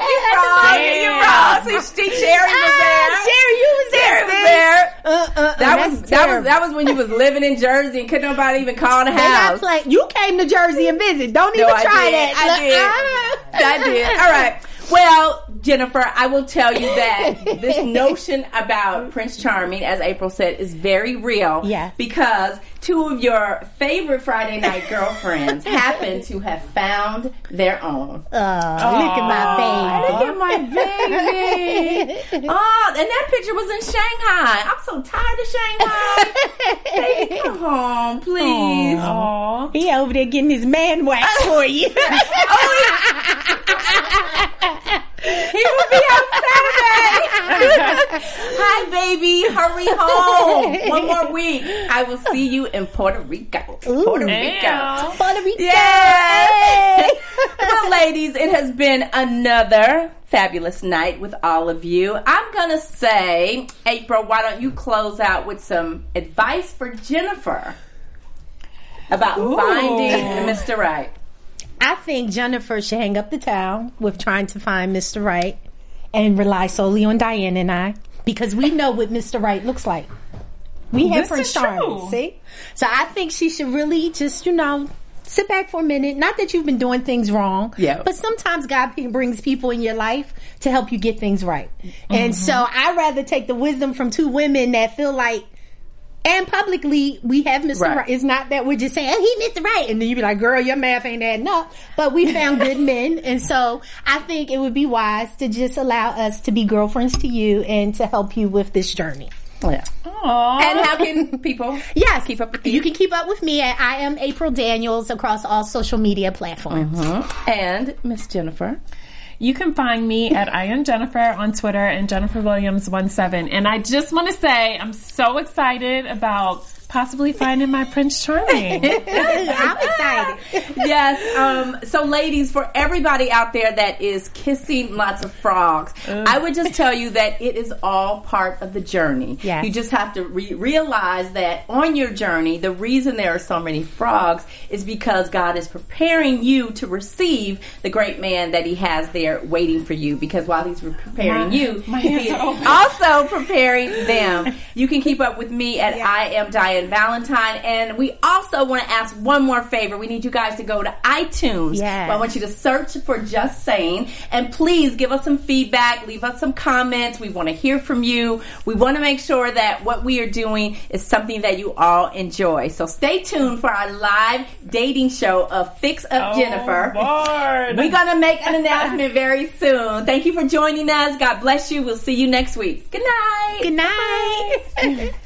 You're wrong. You're wrong. See, see, Sherry was there. Ah, Sherry, you was there. Sherry was there. Uh, uh, uh, That was that was that was when you was living in Jersey and couldn't nobody even call the house. play- You came to Jersey and visit. Don't No, even I try did. that. I Look, did. ah. I did. All right. *laughs* Well, Jennifer, I will tell you that *laughs* this notion about Prince Charming, as April said, is very real. Yes. Because two of your favorite Friday night girlfriends *laughs* happen to have found their own. Oh, look at my baby. Look at my baby. *laughs* Oh, and that picture was in Shanghai. I'm so tired of Shanghai. baby, come home, please. Aw. baby. He over there getting his man wax for you. Oh, He will be on Saturday. *laughs* Hi, baby. Hurry home. One more *laughs* week. I will see you in Puerto Rico. Puerto Rico. Puerto Rico. Yes. well, ladies, it has been another fabulous night with all of you. I'm going to say, April, why don't you close out with some advice for Jennifer about finding Mr. Right? I think Jennifer should hang up the towel with trying to find Mr. Right and rely solely on Diane and I because we know what Mr. Right looks like. We have Prince Charming, see? So I think she should really just, you know, sit back for a minute. Not that you've been doing things wrong, Yeah. but sometimes God brings people in your life to help you get things right. And so I'd rather take the wisdom from two women that feel like and publicly, we have Mr. Right. Right. It's not that we're just saying, oh, he Mr. Right. And then you be like, girl, your math ain't adding up. But we found good *laughs* men. And so I think it would be wise to just allow us to be girlfriends to you and to help you with this journey. Yeah. Aw. And how can *laughs* people Yes. keep up with you? You can keep up with me at I am April Daniels across all social media platforms. Mm-hmm. And Miss Jennifer. You can find me at I am Jennifer on Twitter and Jennifer Williams 17. And I just want to say I'm so excited about possibly find in my Prince Charming. *laughs* I'm excited. yes. Um, so, ladies, for everybody out there that is kissing lots of frogs, I would just tell you that it is all part of the journey. Yes. You just have to re- realize that on your journey, the reason there are so many frogs is because God is preparing you to receive the great man that He has there waiting for you. Because while He's preparing My- you, my He is also preparing them. You can keep up with me at I am Diane Valentine. And we also want to ask one more favor. We need you guys to go to iTunes. Yes. I want you to search for Just Saying. And please give us some feedback, leave us some comments. We want to hear from you. We want to make sure that what we are doing is something that you all enjoy. So stay tuned for our live dating show of Fix Up oh, Jennifer. Oh, Lord. We're going to make an *laughs* announcement very soon. Thank you for joining us. God bless you. We'll see you next week. Good night. Good night. *laughs*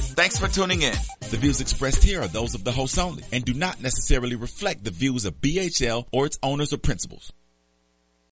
Thanks for tuning in. The views expressed here are those of the host only and do not necessarily reflect the views of BHL or its owners or principals.